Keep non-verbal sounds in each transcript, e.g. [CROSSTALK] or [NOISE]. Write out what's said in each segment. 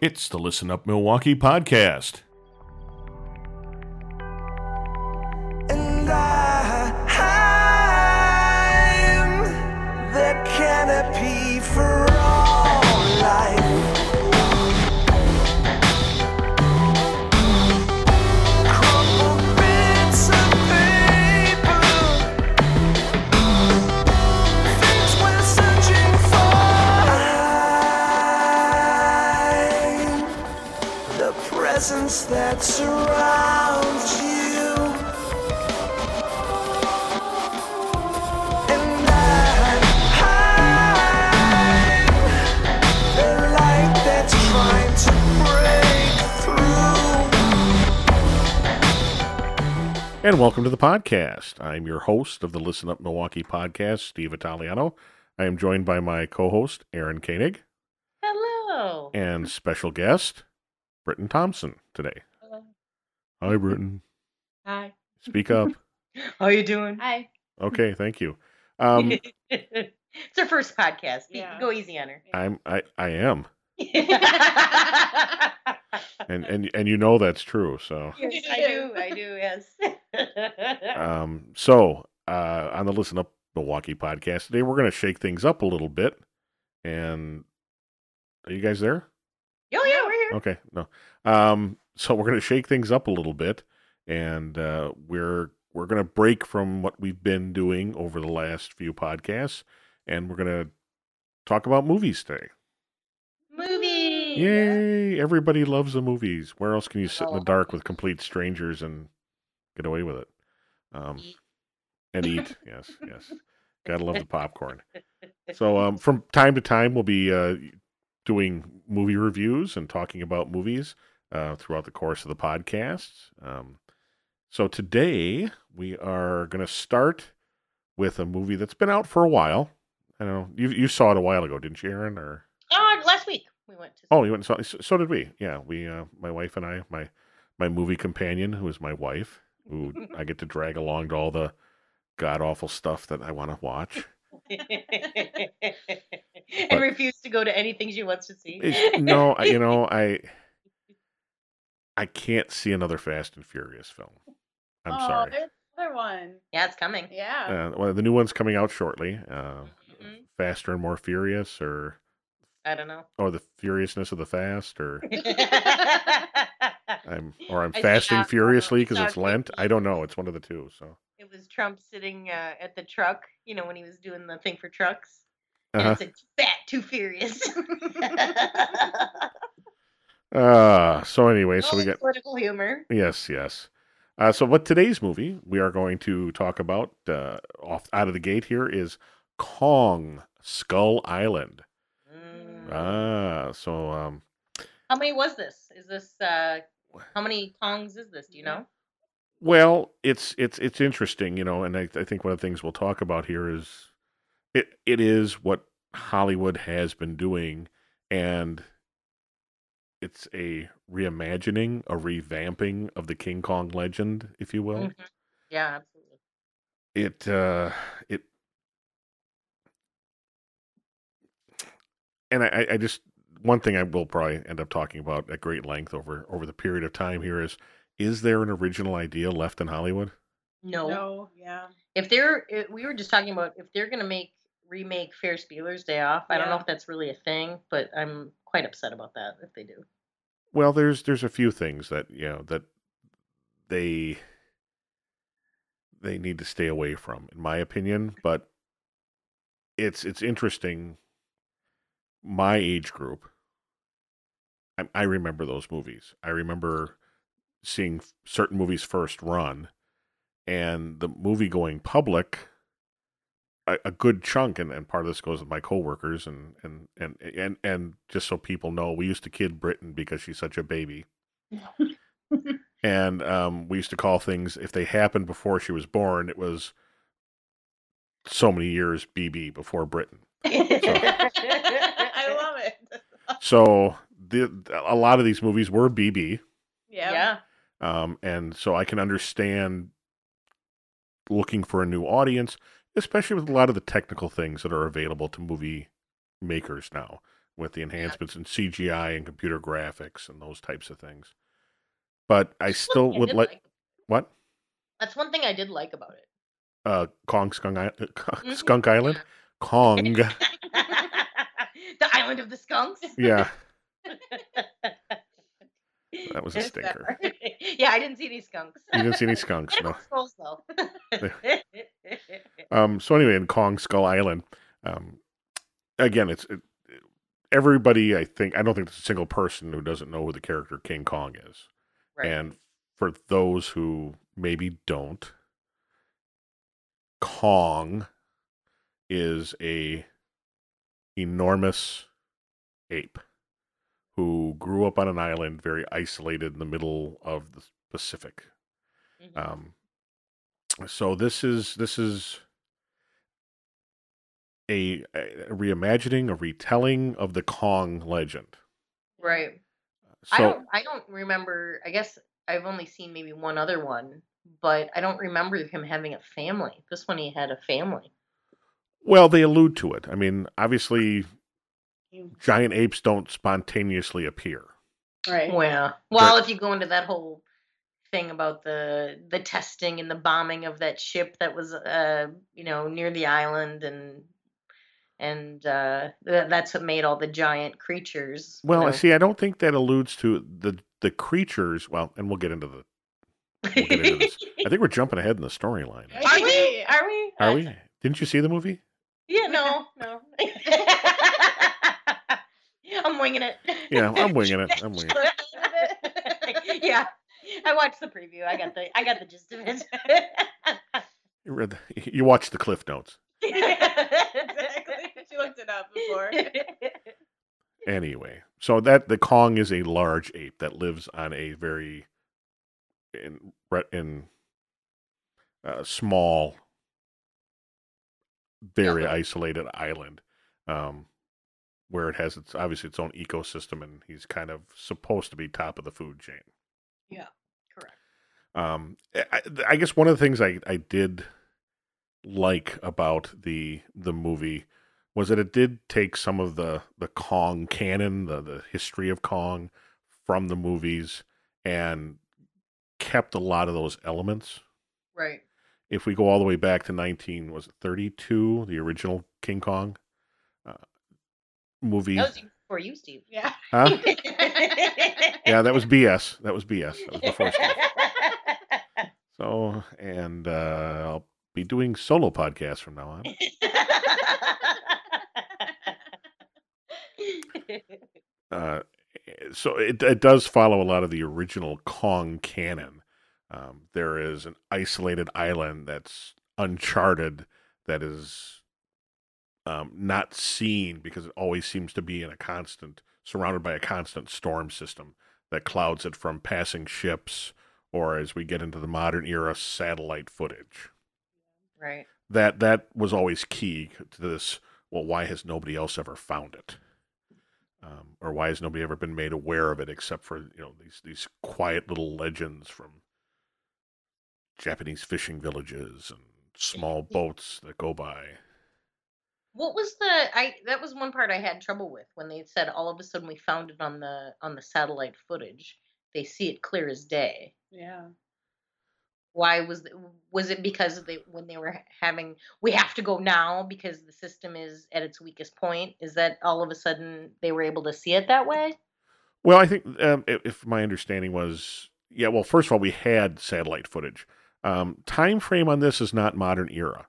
It's the Listen Up Milwaukee podcast. And welcome to the podcast. I'm your host of the Listen Up Milwaukee podcast, Steve Italiano. I am joined by my co host, Aaron Koenig, Hello. and special guest, Britton Thompson today. Hello. Hi, Britton. Hi. Speak up. [LAUGHS] How you doing? Hi. Okay, thank you. [LAUGHS] Um, it's her first podcast. Yeah. Go easy on her. I'm I, I am, [LAUGHS] and and and you know that's true. So yes, I do. I do. Yes. [LAUGHS] um, so uh, on the Listen Up Milwaukee podcast today, we're going to shake things up a little bit. And are you guys there? oh yeah, we're here. Okay, no. Um, so we're going to shake things up a little bit, and uh, we're we're going to break from what we've been doing over the last few podcasts, and we're going to talk about movies today. Yay! Everybody loves the movies. Where else can you sit in the Oh. dark with complete strangers and get away with it? Um, and eat. yes, yes. Gotta love the popcorn. So [LAUGHS] um, from time to time, we'll be uh, doing movie reviews and talking about movies uh, throughout the course of the podcast. Um, so today we are going to start with a movie that's been out for a while. I don't know you you saw it a while ago, didn't you, Aaron? Or we went to. oh, you went and saw. So, so did we. Yeah, we. Uh, my wife and I. My my movie companion, who is my wife, who I get to drag along to all the god awful stuff that I want to watch. [LAUGHS] and refuse to go to anything she wants to see. No, I- you know, [LAUGHS] I I can't see another Fast and Furious film. I'm oh, sorry. There's another one. Yeah, it's coming. Yeah. Uh, well, the new one's coming out shortly. Uh, Mhm. Faster and more furious, or I don't know. or the furiousness of the fast, or [LAUGHS] I'm or I'm I fasting furiously because it's Lent. I don't know. It's one of the two. So it was Trump sitting uh, at the truck, you know, when he was doing the thing for trucks. Uh-huh. And it said, too fat, too furious. uh [LAUGHS] so anyway, so we got political humor. Yes, yes. Uh, so, what today's movie we are going to talk about uh, off out of the gate here is Kong Skull Island. Ah, so um, How many was this? Is this uh how many Kongs is this? Do you know? well, it's it's it's interesting, you know, and I, I think one of the things we'll talk about here is it it is what Hollywood has been doing, and it's a reimagining, a revamping of the King Kong legend, if you will. Mhm. Yeah, absolutely. it uh it and I, I just one thing I will probably end up talking about at great length over over the period of time here is is there an original idea left in Hollywood? No. No. Yeah. If they're if, we were just talking about if they're gonna make remake Ferris Bueller's Day Off, I don't know if that's really a thing, but I'm quite upset about that if they do. Well, there's there's a few things that you know that they they need to stay away from, in my opinion. But it's it's interesting. My age group, I, I remember those movies. I remember seeing certain movies first run, and the movie going public. A, a good chunk, and, and part of this goes with my coworkers, and and and and and just so people know, we used to kid Britton because she's such a baby [LAUGHS] and um, we used to call things if they happened before she was born it was so many years bb before britton I love it. [LAUGHS] so the, a lot of these movies were bb Yeah. yeah. um, and so i can understand looking for a new audience especially with a lot of the technical things that are available to movie makers now with the enhancements in CGI and computer graphics and those types of things. But I That's still thing I would like what That's one thing I did like about it. uh Kong Skunk, I- Mhm. Skunk Island, Kong. [LAUGHS] the island of the skunks. Yeah, [LAUGHS] that was a stinker. [LAUGHS] yeah, I didn't see any skunks. You didn't see any skunks, no. suppose so. Um, so anyway, in Kong Skull Island, um, again, it's it, everybody. I think I don't think there's a single person who doesn't know who the character King Kong is. right. And for those who maybe don't, Kong is a enormous ape who grew up on an island very isolated in the middle of the Pacific. Mhm. Um, so this is this is a, a reimagining, a retelling of the Kong legend. right. So I don't. I don't remember. I guess I've only seen maybe one other one, but I don't remember him having a family. This one he had a family. Well, they allude to it. I mean, obviously, giant apes don't spontaneously appear. Right. Well, well, if you go into that whole thing about the the testing and the bombing of that ship that was uh you know near the island and and uh th- that's what made all the giant creatures Well, I know. see. I don't think that alludes to the the creatures. Well, and we'll get into the. we'll get into this. [LAUGHS] I think we're jumping ahead in the storyline. are we are we Are we? Didn't you see the movie? Yeah no no [LAUGHS] i'm winging it Yeah, I'm winging it. [LAUGHS] I'm winging it. [LAUGHS] yeah i watched the preview i got the i got the gist of it You read. The, you watched the cliff notes. exactly. She looked it up before. Anyway, so that the Kong is a large ape that lives on a very in re- in a small, very Yeah. isolated island, um, where it has its obviously its own ecosystem, and he's kind of supposed to be top of the food chain. Yeah, correct. Um, I, I guess one of the things I, I did like about the the movie was that it did take some of the the Kong canon, the the history of Kong from the movies, and kept a lot of those elements. Right. If we go all the way back to nineteen was it thirty two, the original King Kong uh, movie, That was before you, Steve. Yeah. huh? [LAUGHS] Yeah, that was BS. That was BS. That was before Steve. [LAUGHS] So, and uh, I'll be doing solo podcasts from now on. [LAUGHS] Uh, so it it does follow a lot of the original Kong canon. Um, there is an isolated island that's uncharted that is um, not seen because it always seems to be in a constant surrounded by a constant storm system that clouds it from passing ships or as we get into the modern era satellite footage right. that that was always key to this. Well, why has nobody else ever found it, um, or why has nobody ever been made aware of it except for you know these these quiet little legends from Japanese fishing villages and small boats that go by. What was the I that was one part I had trouble with when they said all of a sudden we found it on the on the satellite footage. They see it clear as day. Yeah. Why was the, was it because they when they were having we have to go now because the system is at its weakest point? Is that all of a sudden they were able to see it that way? Well, I think um, if, if my understanding was, yeah. Well, first of all, we had satellite footage. Um, time frame on this is not modern era,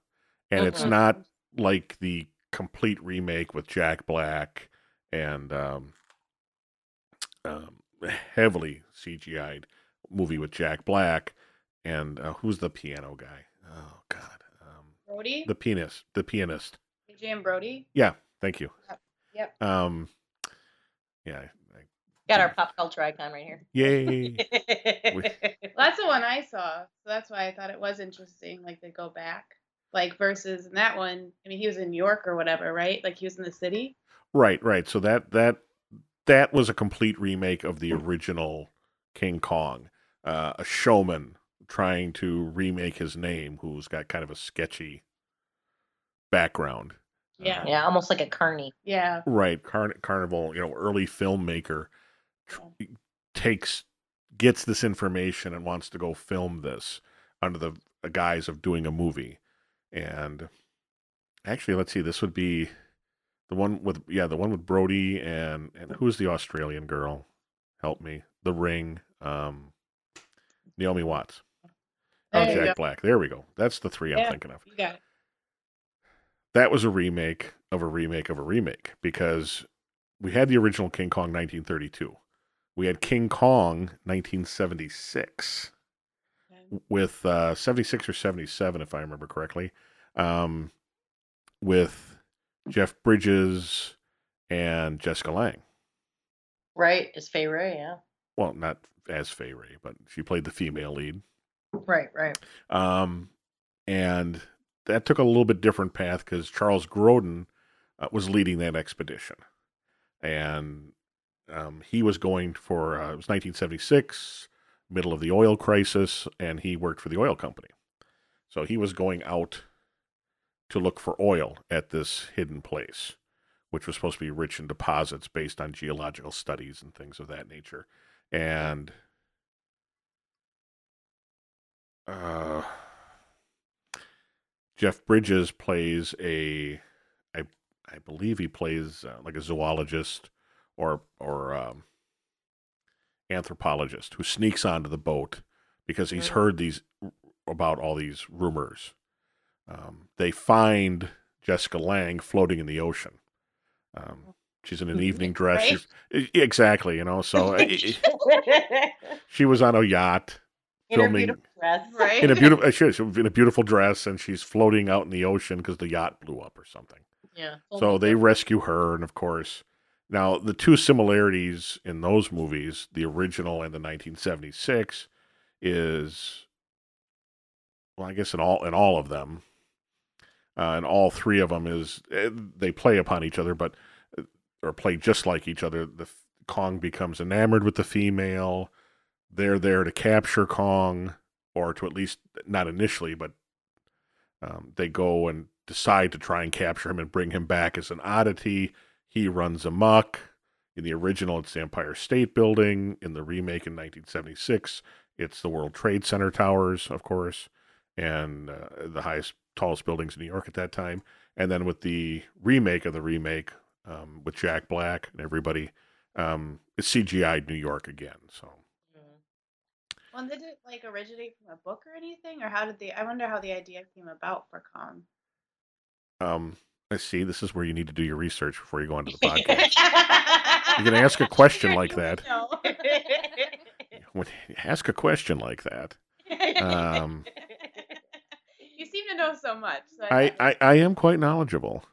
and it's not like the complete remake with Jack Black and um, um, heavily CGI'd movie with Jack Black and uh, who's the piano guy? Oh God, um, Brody. the pianist. The pianist. Adrien Brody. Yeah, thank you. Yep. Um, yeah. I, Got our pop culture icon right here. yay. [LAUGHS] Well, that's the one I saw, so that's why I thought it was interesting. Like they go back, like versus in that one. I mean, he was in New York or whatever, right? Like he was in the city. Right, right. So that that that was a complete remake of the original King Kong. Uh, a showman trying to remake his name, who's got kind of a sketchy background, Yeah. Yeah, almost like a carny. Yeah. right Carn- carnival you know early filmmaker tr- takes gets this information and wants to go film this under the guise of doing a movie. And actually let's see this would be the one with yeah the one with brody and and who's the australian girl? Help me. The ring um naomi watts. There oh jack go. black. There we go. That's the three i'm thinking of. You got it. that was a remake of a remake of a remake because we had the original King Kong 1932. We had King Kong 1976 Okay. with uh, 76 or 77, if I remember correctly, um, with Jeff Bridges and Jessica Lange. Right, is Fay Wray, yeah. Well, not as Fay Wray, but she played the female lead. Right, right. Um, and that took a little bit different path because Charles Grodin uh, was leading that expedition, and um, he was going for uh, it was 1976, middle of the oil crisis, and he worked for the oil company, so he was going out to look for oil at this hidden place, which was supposed to be rich in deposits based on geological studies and things of that nature, and uh, Jeff Bridges plays a, I I believe he plays uh, like a zoologist or or um, anthropologist who sneaks onto the boat because he's Mm. heard these about all these rumors. Um, they find Jessica Lange floating in the ocean. Um, she's in an [LAUGHS] evening dress. Right. She's, exactly, you know. So [LAUGHS] she was on a yacht In her filming- beautiful dress. Right. in a beautiful [LAUGHS] uh, she, she was in a beautiful dress and she's floating out in the ocean because the yacht blew up or something Yeah. so they rescue her and of course now the two similarities in those movies the original and the 1976 is well i guess in all in all of them uh, and all three of them is eh, they play upon each other but uh, or play just like each other. The kong becomes enamored with the female. They're there to capture kong or to at least not initially but um, they go and decide to try and capture him and bring him back as an oddity he runs amok in the original it's the empire state building in the remake in 1976 it's the world trade center towers of course and uh, the highest tallest buildings in new york at that time and then with the remake of the remake um, with jack black and everybody um, it's cgi'd new york again so Mm. Well, did it like originate from a book or anything, or how did the? I wonder how the idea came about for Kong. um, i see this is where you need to do your research before you go onto the podcast. You can ask a [LAUGHS] question like that. [LAUGHS] When ask a question like that. Um, [LAUGHS] you seem to know so much. So I, I, I am quite knowledgeable.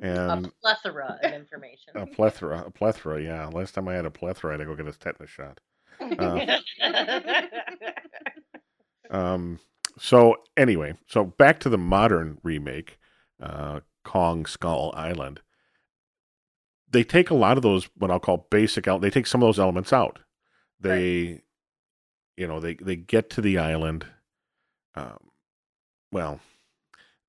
And a plethora of information. a plethora a plethora yeah. Last time i had a plethora i had to go get a tetanus shot. Uh, um so anyway so back to the modern remake uh kong skull island they take a lot of those what i'll call basic out they take some of those elements out they you know they they get to the island um well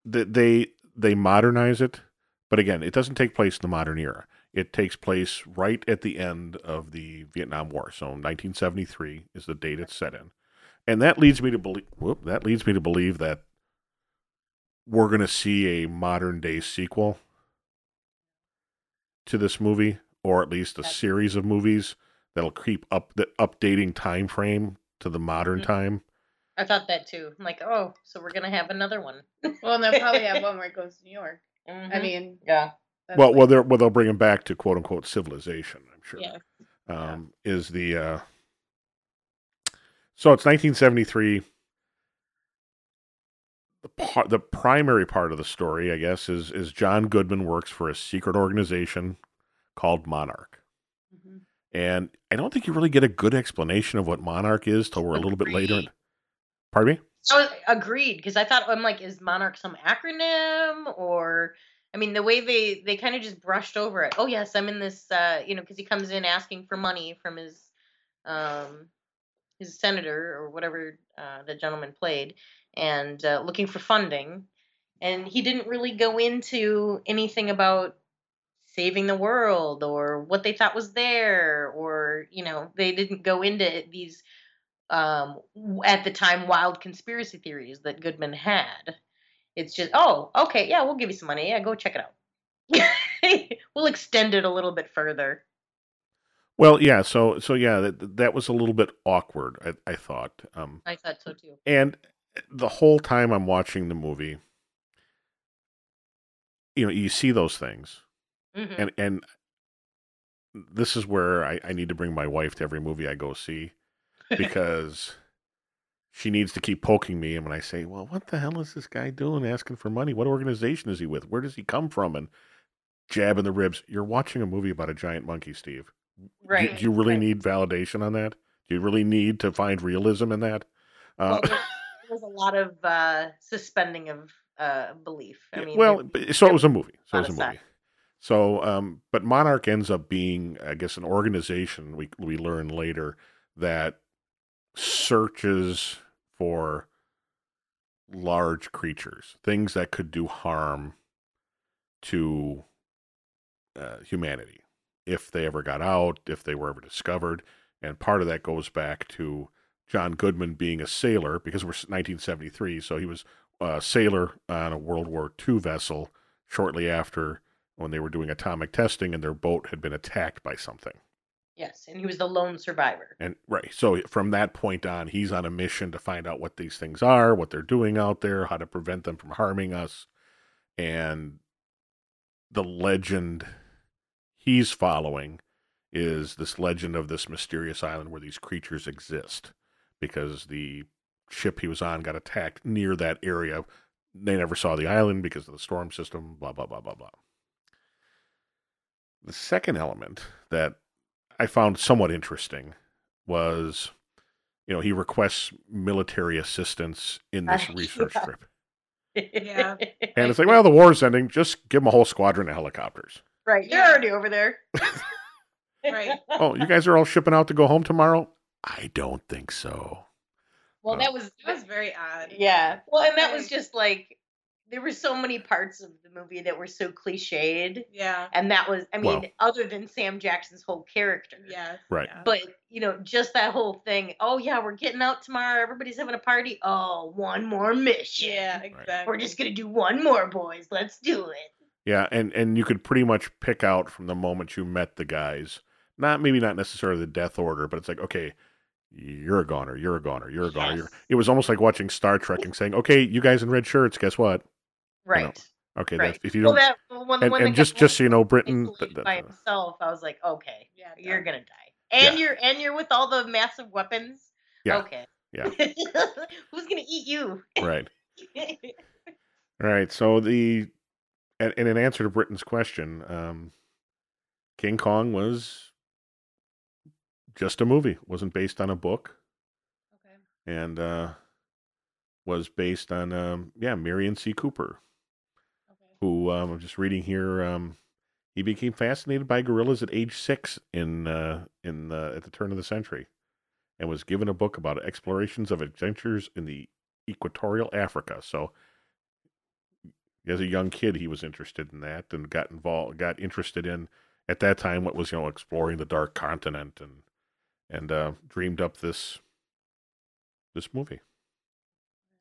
they they they modernize it but again it doesn't take place in the modern era it takes place right at the end of the Vietnam War. So 1973 is the date it's set in. And that leads me to believe whoop, that leads me to believe that we're going to see a modern day sequel to this movie or at least a That's- series of movies that'll keep up the updating time frame to the modern Mhm. time. I thought that too. I'm like, oh, so we're gonna have another one. [LAUGHS] well, and they'll probably have one where it goes to New York. I Mhm. mean, yeah. well, like- well, they're, well, they'll bring him back to quote unquote civilization. I'm sure. yeah. um, is the uh, so it's 1973. The part, the primary part of the story, I guess, is is John Goodman works for a secret organization called Monarch, Mhm. and I don't think you really get a good explanation of what Monarch is till we're a little bit later. in- Pardon me. Was agreed because I thought I'm like, is Monarch some acronym or? I mean, the way they they kind of just brushed over it. Oh yes, I'm in this. Uh, you know, because he comes in asking for money from his, um, his senator or whatever uh, the gentleman played, and uh, looking for funding, and he didn't really go into anything about saving the world or what they thought was there or you know they didn't go into these um at the time wild conspiracy theories that goodman had it's just oh okay yeah we'll give you some money yeah go check it out [LAUGHS] we'll extend it a little bit further Well, yeah. So so yeah, that that was a little bit awkward. I, I thought. Um, i thought so too and the whole time I'm watching the movie, you know, you see those things, Mhm. and and this is where I, I need to bring my wife to every movie I go see [LAUGHS] because she needs to keep poking me. And when I say, "Well, what the hell is this guy doing, asking for money? What organization is he with? Where does he come from?" and jab in the ribs. You're watching a movie about a giant monkey, Steve. Do- right Do, you really right. need validation on that? Do you really need to find realism in that? Uh, well, was a lot of uh suspending of uh belief i mean well, but- so it was a movie. So it was a movie. So, um, but Monarch ends up being, I guess, an organization. We we learn later that searches for large creatures, things that could do harm to uh, humanity if they ever got out, if they were ever discovered. And part of that goes back to John Goodman being a sailor because we're 1973, so he was a sailor on a World War II vessel shortly after when they were doing atomic testing and their boat had been attacked by something. yes and he was the lone survivor And right, so from that point on, he's on a mission to find out what these things are, what they're doing out there, how to prevent them from harming us. And the legend he's following is this legend of this mysterious island where these creatures exist because the ship he was on got attacked near that area. They never saw the island because of the storm system, blah, blah, blah, blah, blah. The second element that I found somewhat interesting was, you know, he requests military assistance in this [LAUGHS] Uh, research yeah. trip. Yeah. And it's like, well, the war's ending. Just give them a whole squadron of helicopters. right they're Yeah. already over there [LAUGHS] Right. Oh, you guys are all shipping out to go home tomorrow? I don't think so. well Uh, that was It was very odd. yeah well and that was just like there were so many parts of the movie that were so cliched Yeah. and that was i mean Well- other than sam jackson's whole character Yes. Right. yeah. but you know just that whole thing oh yeah we're getting out tomorrow everybody's having a party oh one more mission yeah, exactly. we're just gonna do one more boys let's do it Yeah, and and you could pretty much pick out from the moment you met the guys, not maybe not necessarily the death order, but it's like, okay, you're a goner, you're a goner, you're a goner. You're... It was almost like watching Star Trek and saying, okay, you guys in red shirts, guess what? right Okay, right that's, if you don't, that, when, and, when and just just so you know, Britton, isolated th- by himself i was like okay Yeah. you're gonna die and Yeah. you're and you're with all the massive weapons Yeah. okay Yeah. [LAUGHS] who's gonna eat you right. All [LAUGHS] right. So the and, and in answer to Britton's question, um, King Kong was just a movie. It wasn't based on a book, Okay. and uh, was based on um, yeah Merian C. Cooper, Okay. who um, I'm just reading here. Um, he became fascinated by gorillas at age six in uh, in uh, at the turn of the century, and was given a book about explorations of adventures in the equatorial Africa. So as a young kid, he was interested in that and got involved, got interested in at that time what was you know exploring the dark continent and and uh, dreamed up this this movie.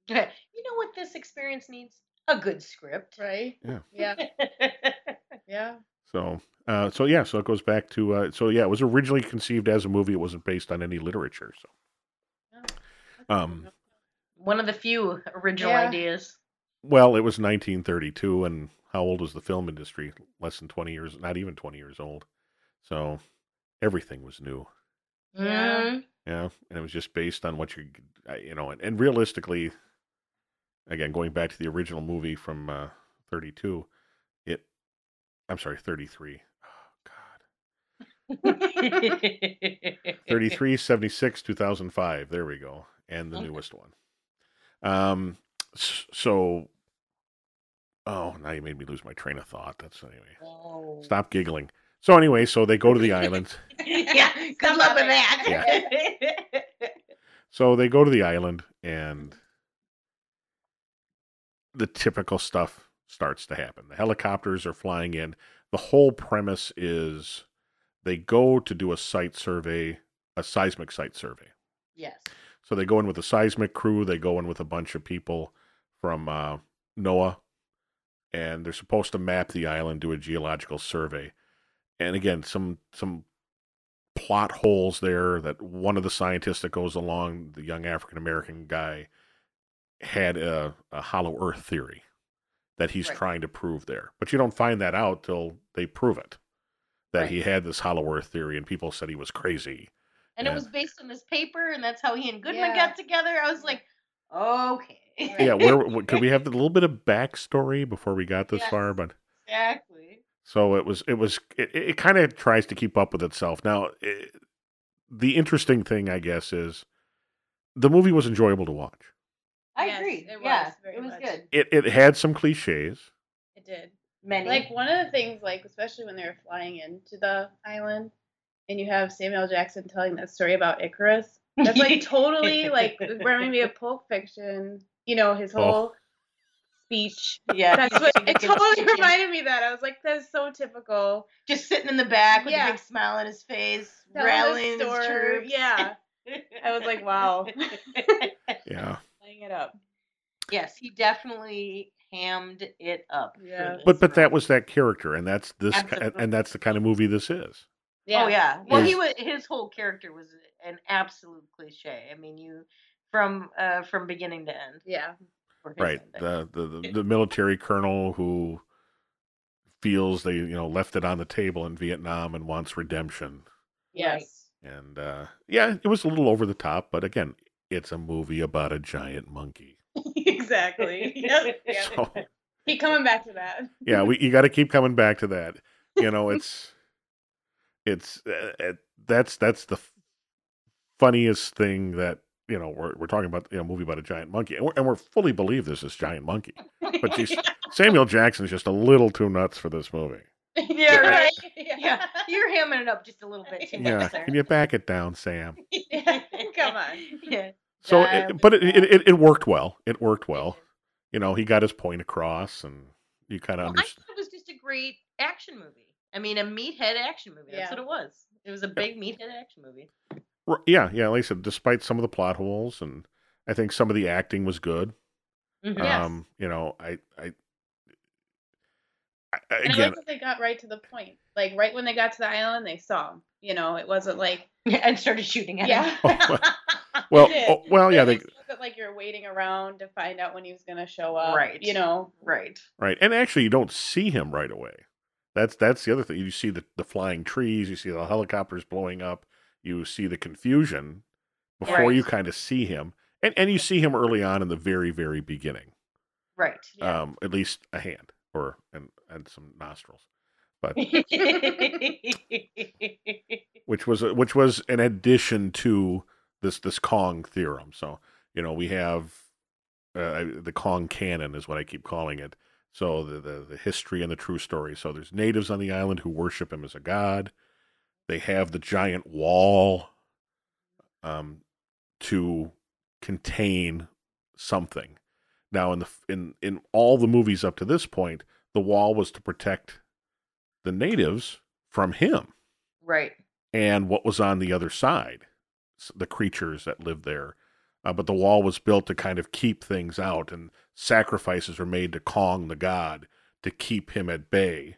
you know what this experience needs a good script Right. Yeah. Yeah. [LAUGHS] Yeah. So uh, so yeah, so it goes back to uh, so yeah, it was originally conceived as a movie. It wasn't based on any literature. So Um, one of the few original Yeah. ideas well, it was 1932, and how old was the film industry? Less than 20 years, not even 20 years old. So everything was new. Yeah. Mm, Yeah, and it was just based on what you, you know, and, and realistically, again, going back to the original movie from uh, 32, it, I'm sorry, 33. Oh, God. [LAUGHS] 33, 76, 2005. There we go. And the Okay. newest one. Um, so, oh, now you made me lose my train of thought. That's anyway. Oh. Stop giggling. So, anyway, so they go to the island. [LAUGHS] yeah, [LAUGHS] good luck with it. that. [LAUGHS] So they go to the island and the typical stuff starts to happen. The helicopters are flying in. The whole premise is they go to do a site survey, a seismic site survey. Yes. So they go in with a seismic crew. They go in with a bunch of people from uh, NOAA, and they're supposed to map the island, do a geological survey. And again, some some plot holes there. That one of the scientists that goes along, the young African American guy, had a, a hollow Earth theory that he's Right. trying to prove there. But you don't find that out till they prove it. That he had this hollow Earth theory, and people said he was crazy. And Yeah. it was based on this paper, and that's how he and Goodman Yeah. got together. I was like, okay. Yeah, where could we [LAUGHS] have a little bit of backstory before we got this Yes. far? But exactly. So it was, it was, it, it kind of tries to keep up with itself. Now, it, the interesting thing, I guess, is the movie was enjoyable to watch. I Yes, agree. it yeah, was very it was much. good. It it had some cliches. It did. Many. Like one of the things, like especially when they were flying into the island, and you have Samuel Jackson telling that story about Icarus. That's like [LAUGHS] totally like reminding me of Pulp Fiction. You know his Oh. Whole speech. yeah, That's what it totally speech, reminded me of that. I was like, that's so typical. Just sitting in the back with Yeah. a big smile on his face, Telling rallying the his troops. Yeah, I was like, wow, [LAUGHS] Yeah, laying it up. yes, he definitely hammed it up. Yeah. this but but that was that character, and that's this, and, Absolutely. and that's the kind of movie this is. Yeah. Oh yeah. Well, he was his whole character was an absolute cliche. I mean, you from uh from beginning to end. Yeah, for his Right, ending. the, the the the military colonel who feels they you know left it on the table in Vietnam and wants redemption. yes, And uh, yeah, it was a little over the top, but again, it's a movie about a giant monkey. [LAUGHS] exactly. Yep. [LAUGHS] Yeah. So [LAUGHS] Keep coming back to that. yeah, we you got to keep coming back to that. You know, it's it's uh, uh, that's that's the f- funniest thing that you know we're we're talking about you know a movie about a giant monkey, and we're, and we're fully believe this is giant monkey. But geez, [LAUGHS] Samuel Jackson's just a little too nuts for this movie. Yeah, right. [LAUGHS] Yeah. Yeah, you're hamming it up just a little bit too Yeah, much there. can you back it down, Sam? Yeah, [LAUGHS] Come on. Yeah. So, it, but it, it it, it, it worked well. It worked well. You know, he got his point across, and you kind of Well, I understand. thought it was just a great action movie. I mean, a meathead action movie. That's what it was. It was a big meathead action movie. R- Yeah, yeah. Like I said, despite some of the plot holes, and I think some of the acting was good. Mhm. Yes. Um, you know, I, I, I I- And I like that they got right to the point. Like right when they got to the island, they saw him. You know, it wasn't like [LAUGHS] and started shooting at Yeah. him. well, oh, well, [LAUGHS] yeah, they it wasn't like you're waiting around to find out when he was gonna show up. Right. You know. right. right, and actually, you don't see him right away. That's that's the other thing. You see the the flying trees, you see the helicopters blowing up, you see the confusion before you kind of see him, and and you see him early on in the very very beginning. Right. Yeah. um, at least a hand or and and some nostrils, but [LAUGHS] which was which was an addition to this this Kong theorem. So you know we have uh, the Kong canon is what I keep calling it. So the, the the history and the true story. So there's natives on the island who worship him as a god. They have the giant wall um, to contain something. Now, in the in in all the movies up to this point, the wall was to protect the natives from him right. and what was on the other side, the creatures that lived there. Uh, but the wall was built to kind of keep things out, and sacrifices were made to Kong the god to keep him at bay.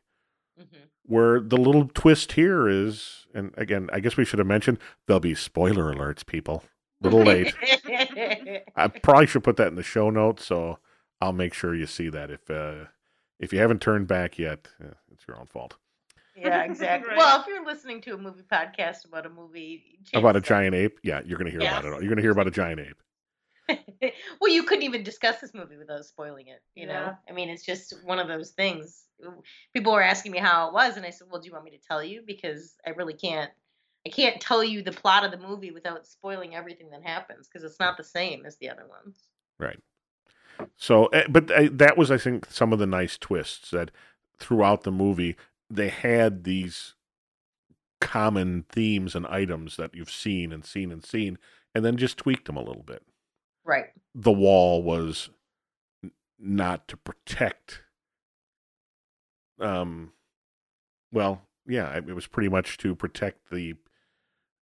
hmm Where the little twist here is, and again, I guess we should have mentioned there'll be spoiler alerts, people. A Little late. [LAUGHS] I probably should put that in the show notes, so I'll make sure you see that. If uh, if you haven't turned back yet, eh, it's your own fault. yeah, [LAUGHS] exactly. Right. Well, if you're listening to a movie podcast about a movie About a giant ape, yeah, you're gonna hear about Yes. it. You're gonna hear about a giant ape. Are- [LAUGHS] well, you couldn't even discuss this movie without spoiling it. You know, I mean, it's just one of those things. People were asking me how it was, and I said, "Well, do you want me to tell you? Because I really can't. I can't tell you the plot of the movie without spoiling everything that happens because it's not the same as the other ones." Right. So, eh, but uh, that was, I think, some of the nice twists that throughout the movie they had these common themes and items that you've seen and seen and seen, and then just tweaked them a little bit. Right. The wall was not to protect. Um, well, yeah, it was pretty much to protect the,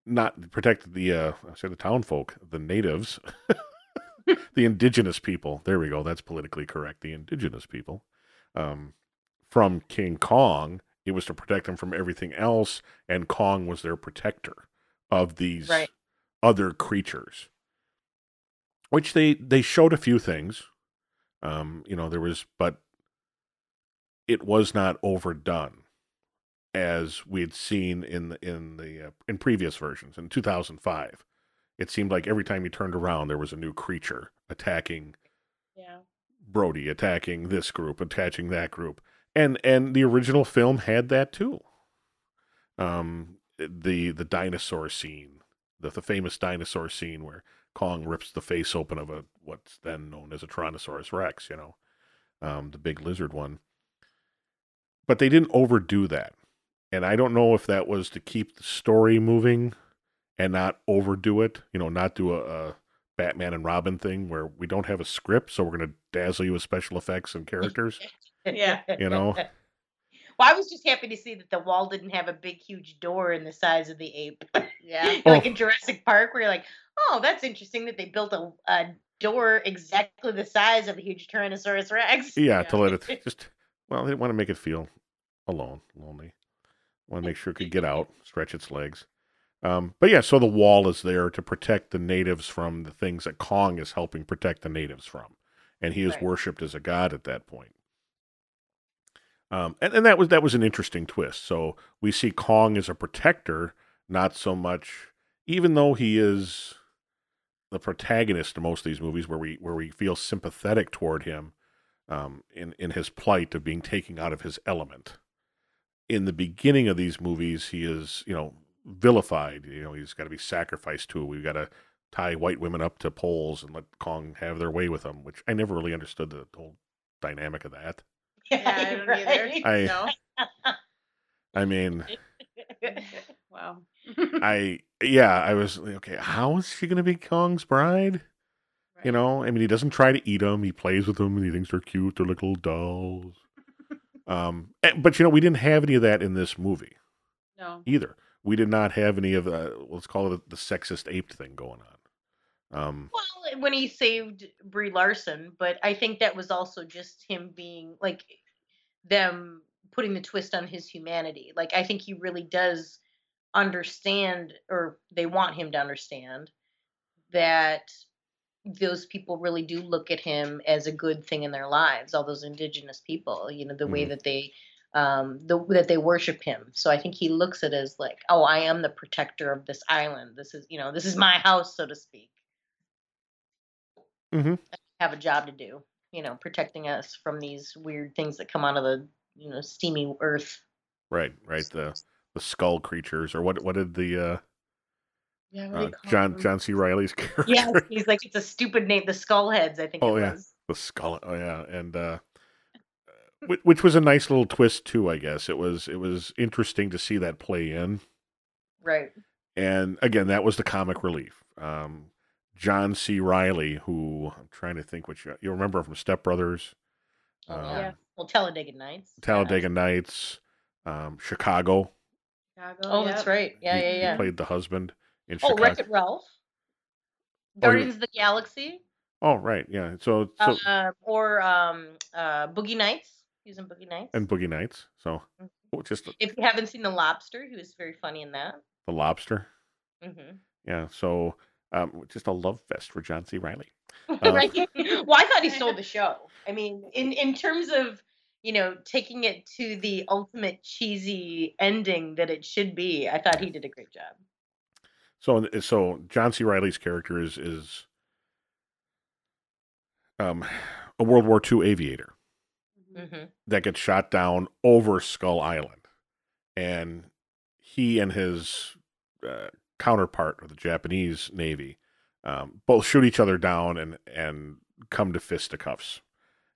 not protect the uh, I said the town folk, the natives, [LAUGHS] the indigenous people. There we go. That's politically correct. The indigenous people, um, from King Kong. It was to protect them from everything else, and Kong was their protector of these Right. other creatures. Which they they showed a few things. Um, you know, there was, but it was not overdone as we had seen in the in the uh, in previous versions in 2005. It seemed like every time you turned around, there was a new creature attacking Yeah. Brody, attacking this group, attacking that group, and and the original film had that too. Um, the the dinosaur scene, the the famous dinosaur scene where Kong rips the face open of a what's then known as a Tyrannosaurus Rex, you know, um, the big lizard one. But they didn't overdo that, and I don't know if that was to keep the story moving and not overdo it. You know, not do a, a Batman and Robin thing where we don't have a script, so we're going to dazzle you with special effects and characters. [LAUGHS] Yeah. You know? Well, I was just happy to see that the wall didn't have a big, huge door in the size of the ape. Yeah. [LAUGHS] like Oh. in Jurassic Park, where you're like, oh, that's interesting that they built a, a door exactly the size of a huge Tyrannosaurus Rex. Yeah, Yeah. to let it [LAUGHS] just well, they want to make it feel alone, lonely. Want to make sure it could get out, stretch its legs. Um, but yeah, so the wall is there to protect the natives from the things that Kong is helping protect the natives from, and he is Right. worshipped as a god at that point. Um, and, and that was that was an interesting twist. So we see Kong as a protector, not so much, even though he is the protagonist in most of these movies, where we where we feel sympathetic toward him um, in in his plight of being taken out of his element. In the beginning of these movies, he is you know vilified. You know he's got to be sacrificed to. We've got to tie white women up to poles and let Kong have their way with them, which I never really understood the whole dynamic of that. [LAUGHS] Yeah, I don't [LAUGHS] right? I- no. [LAUGHS] I mean, wow. I yeah, I was like, okay. How is she going to be Kong's bride? You know, I mean, he doesn't try to eat them. He plays with them, and he thinks they're cute. They're like little dolls. [LAUGHS] um, eh, but you know, we didn't have any of that in this movie No. either. We did not have any of the let's call it the sexist ape thing going on. Um, Well, when he saved Brie Larson, but I think that was also just him being like them putting the twist on his humanity. Like I think he really does understand, or they want him to understand that those people really do look at him as a good thing in their lives. All those indigenous people, you know, the way Mhm. that they um the that they worship him so i think he looks at it as like oh i am the protector of this island this is you know this is my house so to speak Mhm. have a job to do, you know, protecting us from these weird things that come out of the, you know, steamy earth. right, right. The the skull creatures, or what? What did the uh, Yeah. Uh, John them? John C. Reilly's [LAUGHS] character? Yes, he's like it's a stupid name, the skull heads, I think Oh, it yeah. was. the skull. Oh yeah, and uh, which was a nice little twist too. I guess it was it was interesting to see that play in. Right. and again that was the comic relief um, john c reilly who i'm trying to think which you remember from step brothers Oh, Um, yeah. Well, Talladega Nights. yeah. talladega nights um, chicago Chicago. Oh, that's right. Yeah, He- yeah, he yeah. played the husband in Oh, chicago Wreck It Ralph. Oh, Guardians of the Galaxy. oh right yeah so so um, or um, uh, Boogie Nights. He was in Boogie Nights. and boogie nights so Mhm. oh, just if you haven't seen The Lobster, he was very funny in that. the lobster hmm yeah so um, just a love fest for john c [LAUGHS] reilly Uh, right? well, I thought he stole the show. I mean, in in terms of you know taking it to the ultimate cheesy ending that it should be, I thought he did a great job. So so John C. Reilly's character is is um a World War II aviator Mhm. hmm that gets shot down over Skull Island, and he and his uh, counterpart of the Japanese Navy um, both shoot each other down and and come to fisticuffs.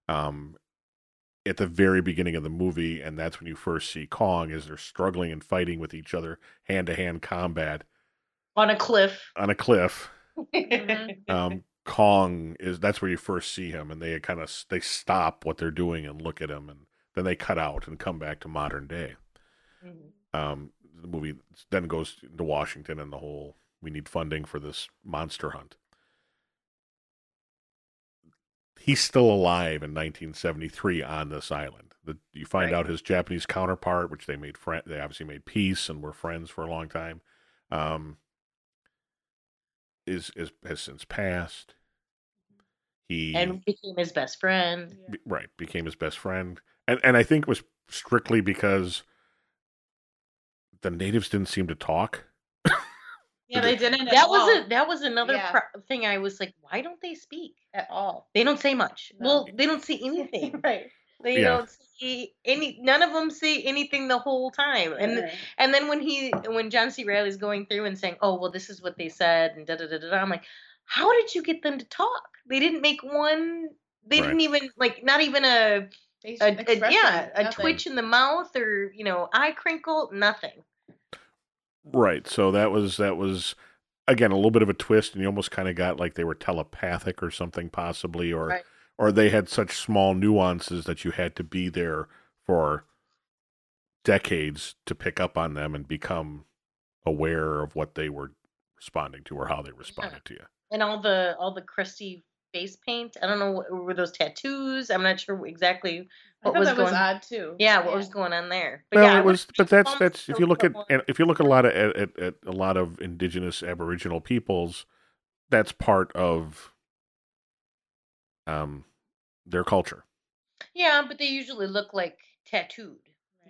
Um, at the very beginning of the movie, and that's when you first see Kong as they're struggling and fighting with each other, hand to hand combat On a cliff. on a cliff. Mhm. [LAUGHS] Um, Kong is that's where you first see him, and they kind of they stop what they're doing and look at him, and then they cut out and come back to modern day. Mhm. Um, the movie then goes to Washington and the whole we need funding for this monster hunt. He's still alive in 1973 on this island. The, you find Right. out his Japanese counterpart, which they made friend, they obviously made peace and were friends for a long time. Um, is is has since passed. He and became his best friend. Be- right became his best friend and and i think it was strictly because the natives didn't seem to talk Yeah, they didn't. That was a that was another Yeah. pro- thing. I was like, why don't they speak? at all. They don't say much. No. Well, they don't say [LAUGHS] anything. right. They Yeah. don't see any. None of them say anything the whole time. And Right. and then when he when John C. Reilly's going through and saying, "Oh, well, this is what they said," and da da da da, da I'm like, how did you get them to talk? They didn't make one. They Right. didn't even like not even a, They a, a yeah it, a twitch in the mouth or you know eye crinkle nothing. Right so that was that was again a little bit of a twist and you almost kind of got like they were telepathic or something possibly or Right. or they had such small nuances that you had to be there for decades to pick up on them and become aware of what they were responding to or how they responded to you and all the all the crusty face paint. I don't know what were those tattoos. I'm not sure exactly what thought was that was going. odd too. Yeah, what was going on there? well, yeah, it was, but that's that's if you look at and if you look at a lot of at, at, at a lot of indigenous Aboriginal peoples, that's part of um their culture. Yeah, but they usually look like tattooed.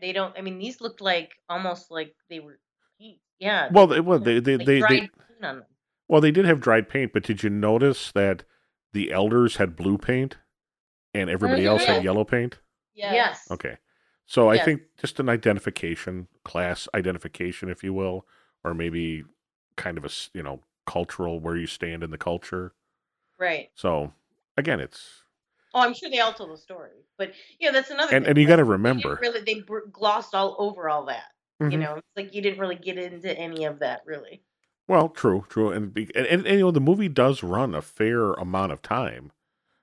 They don't. I mean, these looked like almost like they were. Yeah. Well, they, well, they they like they, dried they paint on them. well they did have dried paint, but did you notice that the elders had blue paint and everybody else had yellow paint? Yes. Okay, so I think just an identification, class identification, if you will, or maybe kind of a, you know cultural where you stand in the culture. Right. So again, it's Oh, I'm sure they all told the story, but yeah, that's another. and thing. and you like, got to they remember, really, they br- glossed all over all that. You Mhm. know, it's like you didn't really get into any of that, really. Well, true, true, and, and, and and you know the movie does run a fair amount of time,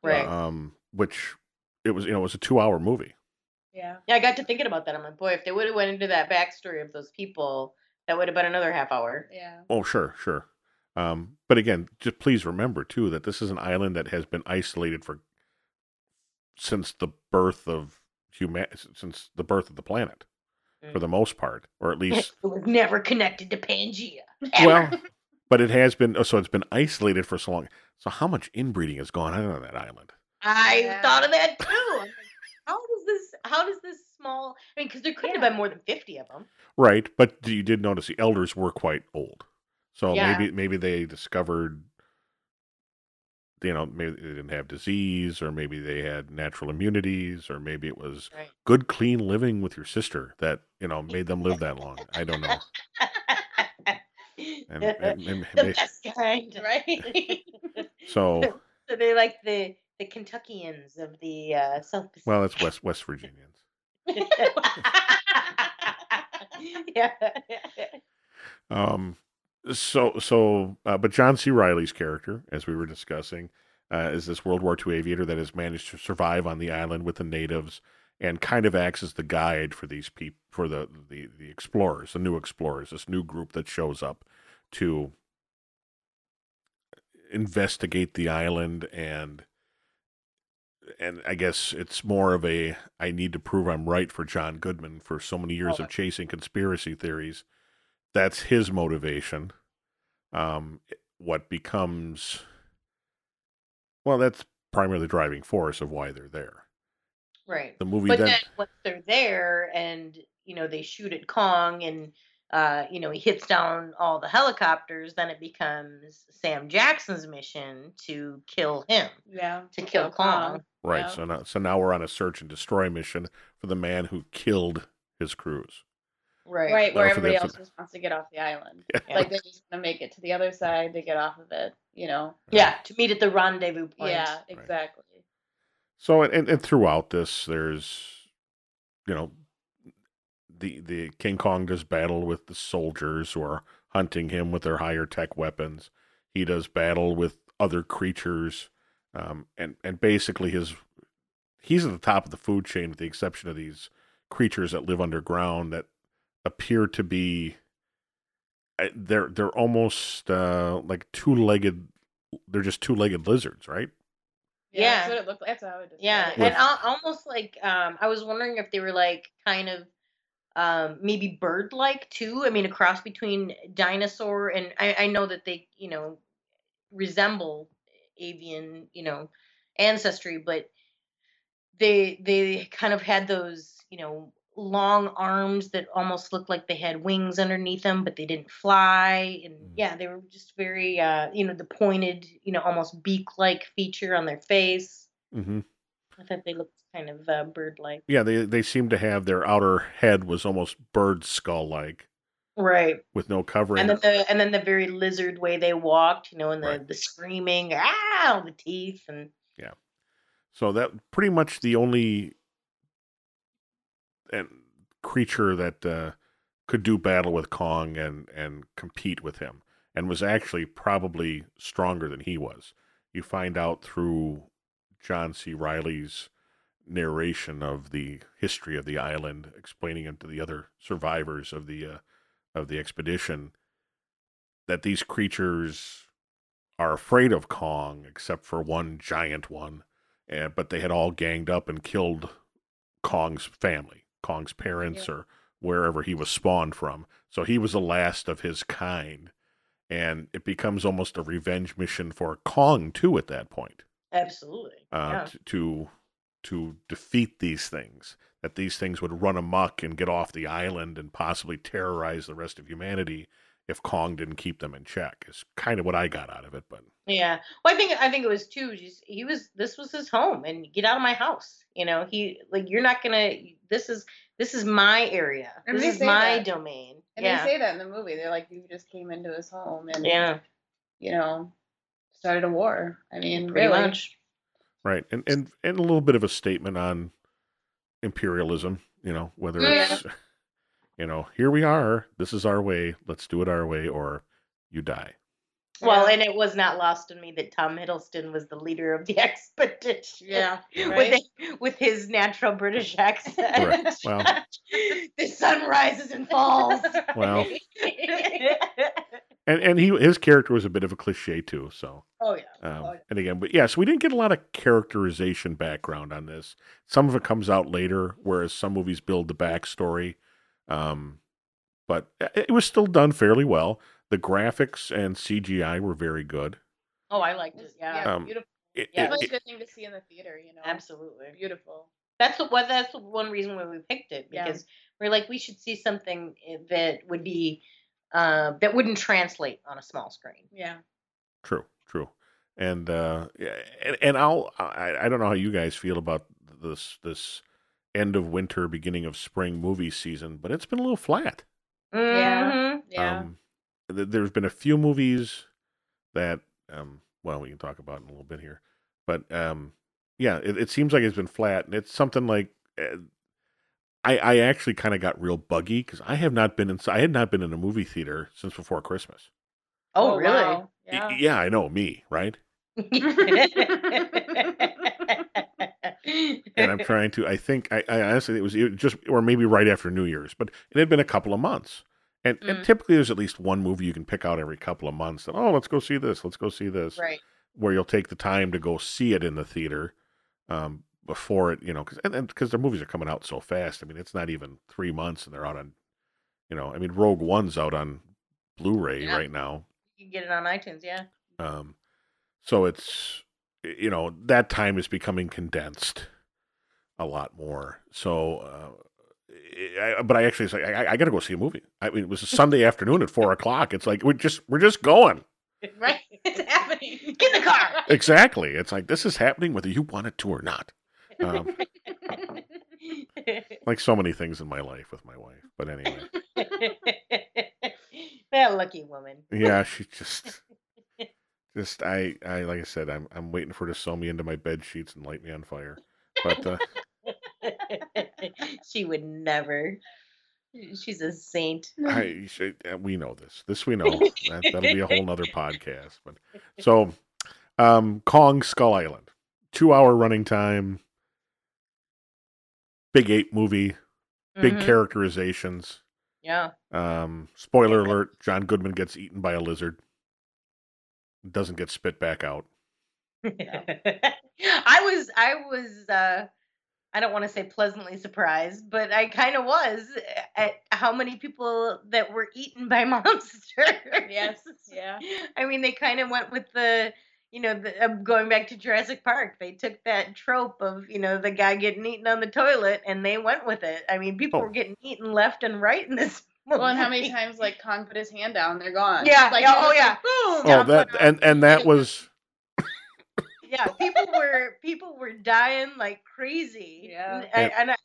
Right. um, which it was you know it was a two hour movie. Yeah. yeah, I got to thinking about that. I'm like, boy, if they would have went into that backstory of those people, that would have been another half hour. Yeah. Oh, sure, sure. Um, but again, just please remember too that this is an island that has been isolated for since the birth of human since the birth of the planet, for Mm. the most part, or at [LAUGHS] least It was never connected to Pangea. well, [LAUGHS] but it has been. oh, So it's been isolated for so long. So how much inbreeding has gone on on that island? I Yeah. thought of that too. [LAUGHS] How does this? How does this small? I mean, because there couldn't Yeah. have been more than fifty of them. Right, but you did notice the elders were quite old. So Yeah. maybe maybe they discovered you know, maybe they didn't have disease or maybe they had natural immunities or maybe it was Right. good clean living with your sister that, you know, made them live that long. I don't know. [LAUGHS] And, and, and the may- best kind, Right. [LAUGHS] so [LAUGHS] so they're like the the Kentuckians of the uh, South Pacific. well, it's West West Virginians. yeah. Um, so so, uh, but John C. Reilly's character, as we were discussing, uh, is this World War II aviator that has managed to survive on the island with the natives and kind of acts as the guide for these people, for the, the the explorers, the new explorers, this new group that shows up to investigate the island and and I guess it's more of a I need to prove I'm right for John Goodman for so many years Oh. of chasing conspiracy theories. That's his motivation. Um, what becomes well, that's primarily the driving force of why they're there. Right. The movie But then, then once they're there and you know they shoot at Kong and uh, you know he hits down all the helicopters, then it becomes Sam Jackson's mission to kill him, yeah. to kill Kong. right? yeah. So now, so now we're on a search and destroy mission for the man who killed his crews. Right. Right, where Well, for the- everybody else just wants to get off the island. Yeah. Like they just want to make it to the other side to get off of it, you know. Yeah, to meet at the rendezvous point. Yeah, exactly. So and, and throughout this, there's you know the the King Kong does battle with the soldiers who are hunting him with their higher tech weapons. He does battle with other creatures, um, and and basically his he's at the top of the food chain with the exception of these creatures that live underground that appear to be uh, they're they're almost uh, like two legged. They're just two legged lizards, right? Yeah, Yeah. that's what it looked. Like that's how I would Yeah, it. With- and al- almost like um, I was wondering if they were like kind of um, maybe bird-like too. I mean, a cross between dinosaur and I, I know that they you know resemble avian you know ancestry, but they they kind of had those you know long arms that almost looked like they had wings underneath them but they didn't fly and Mm. yeah they were just very uh you know the pointed you know almost beak like feature on their face Mm-hmm. I thought they looked kind of uh, bird-like. Yeah, they they seem to have their outer head was almost bird skull like Right. with no covering. And then the and then the very lizard way they walked, you know, and the Right. the screaming, ah, the teeth and Yeah. So that pretty much the only and creature that uh, could do battle with Kong and and compete with him, and was actually probably stronger than he was. You find out through John C. Reilly's narration of the history of the island, explaining it to the other survivors of the uh, of the expedition, that these creatures are afraid of Kong, except for one giant one and but they had all ganged up and killed Kong's family, Kong's parents, or wherever he was spawned from. So he was the last of his kind, and it becomes almost a revenge mission for Kong too at that point absolutely. uh, yeah. t- to to defeat these things. That these things would run amok and get off the island and possibly terrorize the rest of humanity if Kong didn't keep them in check. Is kind of what I got out of it, but Yeah. Well, I think I think it was too. Just he was. This was his home, and get out of my house. You know, he like you're not gonna. This is this is my area. And this is my that. domain. And yeah. they say that in the movie. They're like, you just came into his home and yeah. you know started a war. I mean, Pretty really. much. Right, and and and a little bit of a statement on imperialism. You know, whether Yeah. it's you know, here we are. This is our way. Let's do it our way, or you die. Well, and it was not lost on me that Tom Hiddleston was the leader of the [LAUGHS] expedition. Yeah, [LAUGHS] with, right. it- with his natural British accent. Correct. Well- [LAUGHS] the sun rises and falls. Well. And and he his character was a bit of a cliche too. So oh yeah. um, Oh, yeah. and again, but yes, we didn't get a lot of characterization background on this. Some of it comes out later, whereas some movies build the backstory. Um, but it it was still done fairly well. The graphics and CGI were very good. Oh, I liked it. Yeah, yeah, Um, beautiful. It, Yeah. it- It's like a good thing to see in the theater. You know, absolutely. beautiful. That's what well, that's one reason why we picked it Yeah. because we're like we should see something eh, that would be uh, that wouldn't translate on a small screen. Yeah. True, true, and uh, yeah, and, and I'll I, I don't know how you guys feel about this this end of winter, beginning of spring movie season, but it's been a little flat. Yeah. Mhm. Yeah. Um, th- there's been a few movies that um, well we can talk about in a little bit here, but um, yeah, it, it seems like it's been flat, and it's something like. Uh, I, I actually kind of got real buggy because I have not been in I had not been in a movie theater since before Christmas. Oh, really? wow. Y- Yeah. yeah, I know me, right? [LAUGHS] [LAUGHS] [LAUGHS] and I'm trying to. I think I, I honestly it was just or maybe right after New Year's, but it had been a couple of months. And, and Mm. typically there's at least one movie you can pick out every couple of months. That, oh, let's go see this. Let's go see this. right. Where you'll take the time to go see it in the theater um, before it, you know, because and because the movies are coming out so fast. I mean, it's not even three months and they're out on, you know, I mean, Rogue One's out on Blu-ray Yeah. right now. You can get it on iTunes, yeah. Um, so it's you know that time is becoming condensed a lot more. So, uh, I, but I actually say I, I got to go see a movie. I mean, it was a Sunday [LAUGHS] afternoon at four o'clock. It's like we're just we're just going. [LAUGHS] Right. It's happening. Get in the car. [LAUGHS] Exactly. It's like this is happening whether you want it to or not. Um, like so many things in my life with my wife. But anyway, that lucky woman. yeah, she just. Just I, I like I said, I'm I'm waiting for her to sew me into my bed sheets and light me on fire. But uh, [LAUGHS] she would never. She's a saint. I, you should- uh, we know this. This we know. That, that'll be a whole nother podcast. But so, Um, Kong Skull Island, two hour running time. Big ape movie, big Mhm. characterizations. Yeah. Um, spoiler alert: John Goodman gets eaten by a lizard. Doesn't get spit back out. [LAUGHS] I was I was uh I don't want to say pleasantly surprised, but I kind of was at how many people that were eaten by [LAUGHS] monsters. Yes, yeah. I mean, they kind of went with the, you know, the, uh, going back to Jurassic Park. They took that trope of, you know, the guy getting eaten on the toilet, and they went with it. I mean, people Oh. were getting eaten left and right in this. Well, and how many times like Kong put his hand down, they're gone. Yeah, like, yeah, oh, yeah. like, boom. Oh, that and and that was [LAUGHS] yeah, people were people were dying like crazy. Yeah. and, I- and I,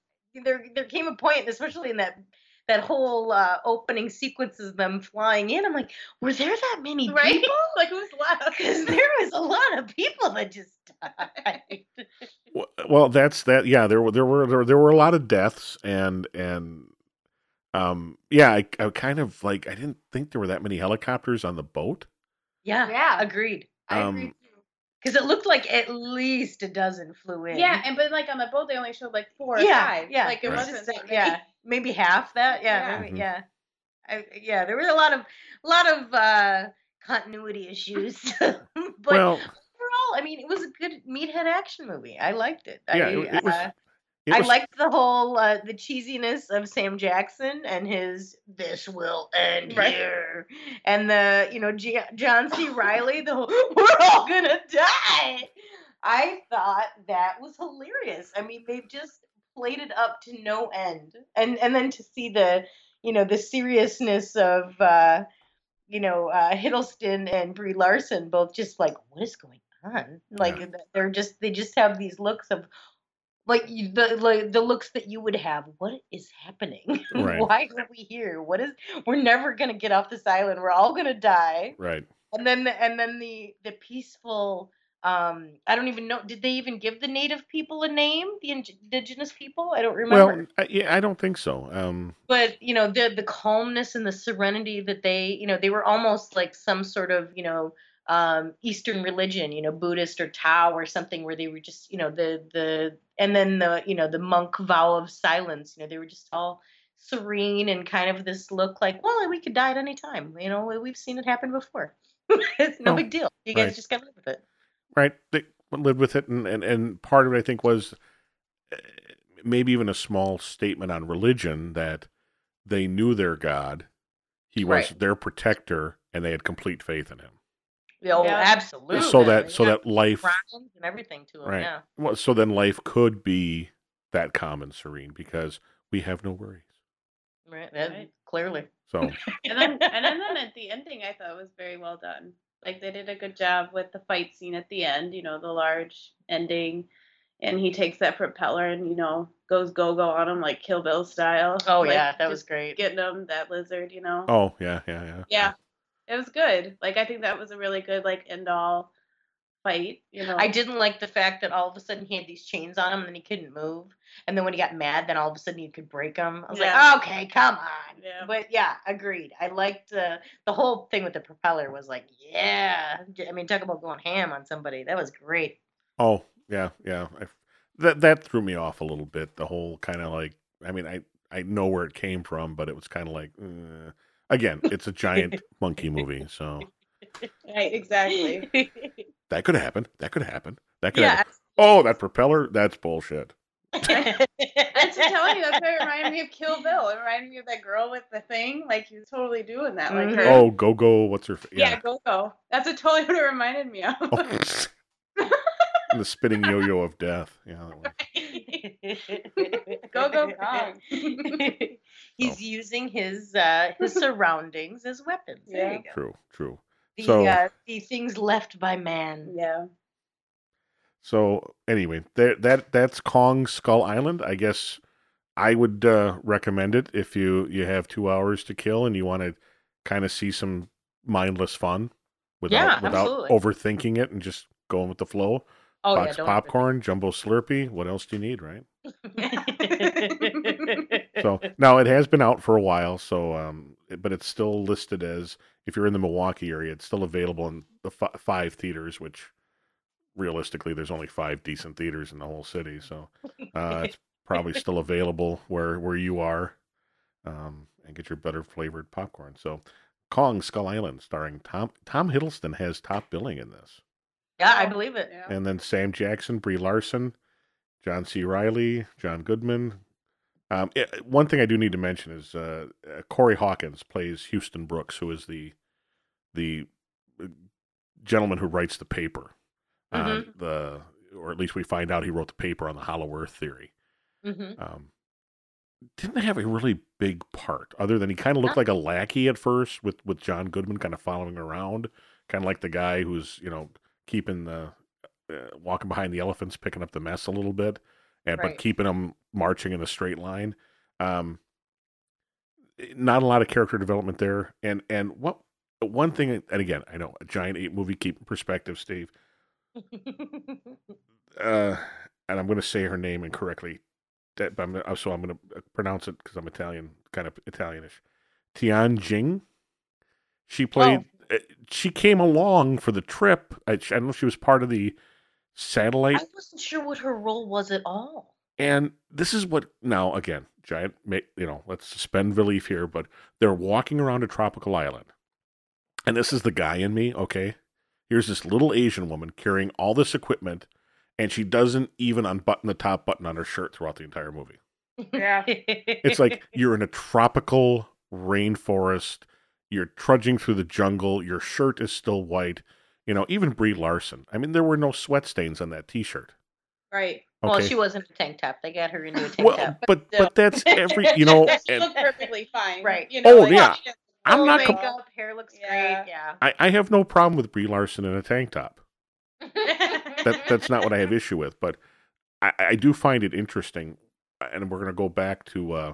there there came a point, especially in that that whole uh, opening sequences of them flying in. I'm like, were there that many [LAUGHS] right? people? [LAUGHS] like who's left? Because there was a lot of people that just died. w- well. That's that. Yeah, there were there were there, were- there were a lot of deaths and and um yeah. I, I kind of like I didn't think there were that many helicopters on the boat. yeah, Yeah. agreed. I Um, agree. Because it looked like at least a dozen flew in. Yeah, and but like on the boat they only showed like four or yeah, five. yeah. Like it Right. wasn't that like- [LAUGHS] yeah, maybe half that. Yeah, Yeah. maybe, Mhm. yeah. I, yeah, there were a lot of a lot of uh, continuity issues, [LAUGHS] but well, overall, I mean, it was a good meathead action movie. I liked it. yeah, I, it, it was. uh, it I was- liked the whole uh, the cheesiness of Sam Jackson and his "This will end Right. here," and the you know G- John C. Reilly, the whole, [LAUGHS] "We're all gonna die." I thought that was hilarious. I mean, they've just played it up to no end, and and then to see the you know the seriousness of uh, you know uh, Hiddleston and Brie Larson both just like, what is going on? Like Yeah. they're just they just have these looks of like the like the looks that you would have. What is happening? [LAUGHS] Right. Why are we here? What is? We're never gonna get off this island. We're all gonna die. right. And then the, and then the the peaceful. Um, I don't even know. Did they even give the native people a name? The indi- indigenous people? I don't remember. Well, I, yeah, I don't think so. Um, but you know the the calmness and the serenity that they you know they were almost like some sort of you know um eastern religion you know buddhist or tao or something where they were just you know the the and then the you know the monk vow of silence you know they were just all serene and kind of this look like well we could die at any time you know we've seen it happen before [LAUGHS] it's no Oh, big deal you guys right. just gotta live with it right. They lived with it, and, and and part of it, I think, was uh, maybe even a small statement on religion that they knew their God, he was Right. their protector, and they had complete faith in him. Oh Yeah. absolutely so that so Yeah. that life, Shrines and everything to them Right. yeah well, so then life could be that calm and serene because we have no worries. right, that- Right. clearly So [LAUGHS] And then and then, then at the ending I thought was very well done. Like they did a good job with the fight scene at the end, you know, the large ending. And he takes that propeller and, you know, goes go go on him like Kill Bill style. oh like, yeah that was great Getting him, that lizard, you know. oh yeah yeah yeah Yeah. It was good. Like I think that was a really good like end all fight, you know. I didn't like the fact that all of a sudden he had these chains on him and then he couldn't move. And then when he got mad, then all of a sudden he could break them. I was Yeah. like, okay, come on. Yeah. But yeah, agreed. I liked uh, the whole thing with the propeller was like, yeah. I mean, talk about going ham on somebody. That was great. Oh yeah, yeah. I, that that threw me off a little bit. The whole kind of like, I mean, I I know where it came from, but it was kind of like, uh, again, it's a giant [LAUGHS] monkey movie, so Right, exactly. [LAUGHS] that could happen. That could happen. That could yeah. happen. Oh, that propeller, that's bullshit. [LAUGHS] That's telling you that's why it reminded me of Kill Bill. It reminded me of that girl with the thing. Like he was totally doing that. Like Mhm. her. Oh, go go. What's her? fa- yeah, Yeah. go go. That's what totally what it reminded me of. The spinning yo-yo of death. Yeah. that one. go go Kong. [LAUGHS] He's Oh. using his uh, his surroundings as weapons. Yeah. True. True. The, So- uh, the things left by man. yeah. So anyway, that that that's Kong Skull Island. I guess I would uh, recommend it if you you have two hours to kill and you want to kind of see some mindless fun without Yeah, without absolutely. overthinking it and just going with the flow. Oh Box yeah, popcorn, jumbo Slurpee. What else do you need, right? [LAUGHS] So now it has been out for a while, so um, but it's still listed as if you're in the Milwaukee area, it's still available in the f- five theaters, which realistically, there's only five decent theaters in the whole city, so uh, it's probably [LAUGHS] still available where where you are, um, and get your better flavored popcorn. So, Kong Skull Island, starring Tom Tom Hiddleston, has top billing in this, yeah, I believe it. Yeah. and then Sam Jackson, Brie Larson, John C. Reilly, John Goodman. Um, eh, one thing I do need to mention is uh, uh, Corey Hawkins plays Houston Brooks, who is the the uh, gentleman who writes the paper on the, or at least we find out he wrote the paper on the Hollow Earth theory. hmm Um, didn't have a really big part, other than he kind of looked No. like a lackey at first, with with John Goodman kind of following around, kind of like the guy who's you know keeping the uh, walking behind the elephants, picking up the mess a little bit, and but keeping them marching in a straight line. Um, eh, not a lot of character development there, and and what one thing, and again, I know a giant eight movie keep perspective, Steve. [LAUGHS] Uh, and I'm going to say her name incorrectly, that, but I'm so I'm going to pronounce it because I'm Italian, kind of Italianish. Tian Jing. She played. She came along for the trip. I, I don't know if she was part of the satellite I wasn't sure what her role was at all. and this is what now again, giant. ma- You know, let's suspend belief here, but they're walking around a tropical island, and this is the guy in me. Okay, here's this little Asian woman carrying all this equipment, and she doesn't even unbutton the top button on her shirt throughout the entire movie. Yeah. [LAUGHS] It's like you're in a tropical rainforest. You're trudging through the jungle. Your shirt is still white. You know, even Brie Larson. I mean, there were no sweat stains on that T-shirt. Right. Well, she wasn't a tank top. They got her into a tank well, top. but still. but that's every you [LAUGHS] know. she and- looked perfectly fine. Right. You know, Oh, like, yeah. she didn't I'm blow not Full com- makeup, hair looks Yeah. great. Yeah. I, I have no problem with Brie Larson in a tank top. [LAUGHS] That that's not what I have issue with, but I, I do find it interesting, and we're going to go back to uh,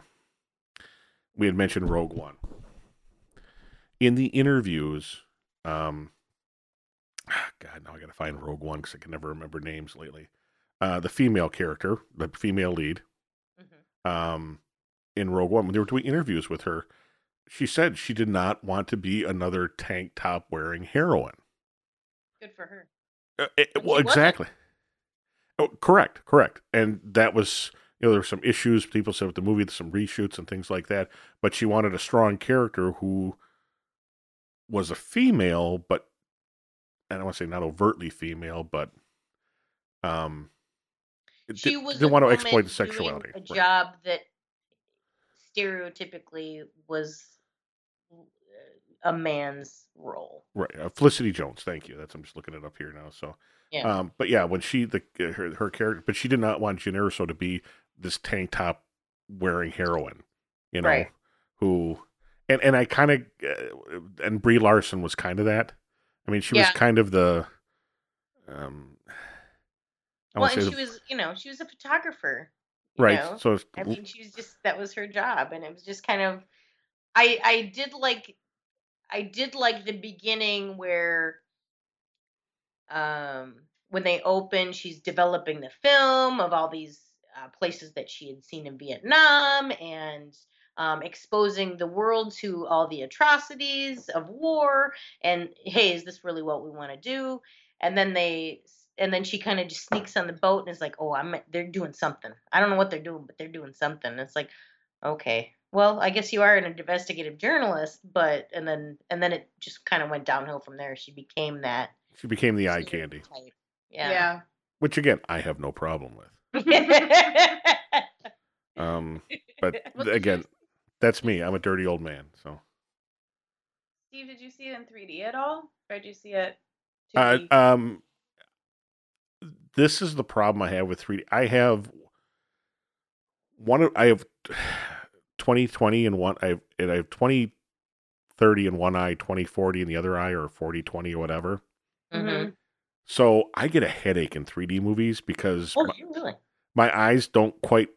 we had mentioned Rogue One in the interviews. Um, [SIGHS] God, now I got to find Rogue One because I can never remember names lately. Uh, the female character, the female lead, Mhm. um, in Rogue One, when they were doing interviews with her, she said she did not want to be another tank top wearing heroine. Good for her. Uh, it- well, she exactly. Oh, correct, correct. And that was, you know, there were some issues. People said with the movie, some reshoots and things like that. But she wanted a strong character who was a female, but I don't want to say not overtly female, but um, She di- was didn't want to exploit the sexuality. A Right. job that stereotypically was uh, a man's role. Right. Uh, Felicity Jones. Thank you. That's I'm just looking it up here now. So, Yeah. um, but yeah, when she the uh, her her character, but she did not want Jyn Erso to be this tank top wearing heroine, you know, Right. who and and I kind of uh, and Brie Larson was kind of that. I mean, she was kind of the um. I well, and say she the- was, you know, she was a photographer. right. know? So I mean, she was just that was her job, and it was just kind of. I I did like, I did like the beginning where. Um, when they open, she's developing the film of all these uh, places that she had seen in Vietnam and um, exposing the world to all the atrocities of war. And hey, is this really what we want to do? And then they, and then she kind of just sneaks on the boat and is like, "Oh, I'm they're doing something. I don't know what they're doing, but they're doing something." And it's like, okay, well, I guess you are an investigative journalist, but and then and then it just kind of went downhill from there. She became that she became the eye stereotype. candy, Yeah. yeah which again I have no problem with. [LAUGHS] Um, but [LAUGHS] Well, again, that's me. I'm a dirty old man. So. Steve, did you see it in 3D at all? Or did you see it? Uh, 2D? um, this is the problem I have with 3D. I have one. of- I have [SIGHS] 2020 in one. I have, and I have 2030 in one eye, 2040 in the other eye, or 4020 or whatever. Mhm. So I get a headache in 3D movies because Oh, my, really? my eyes don't quite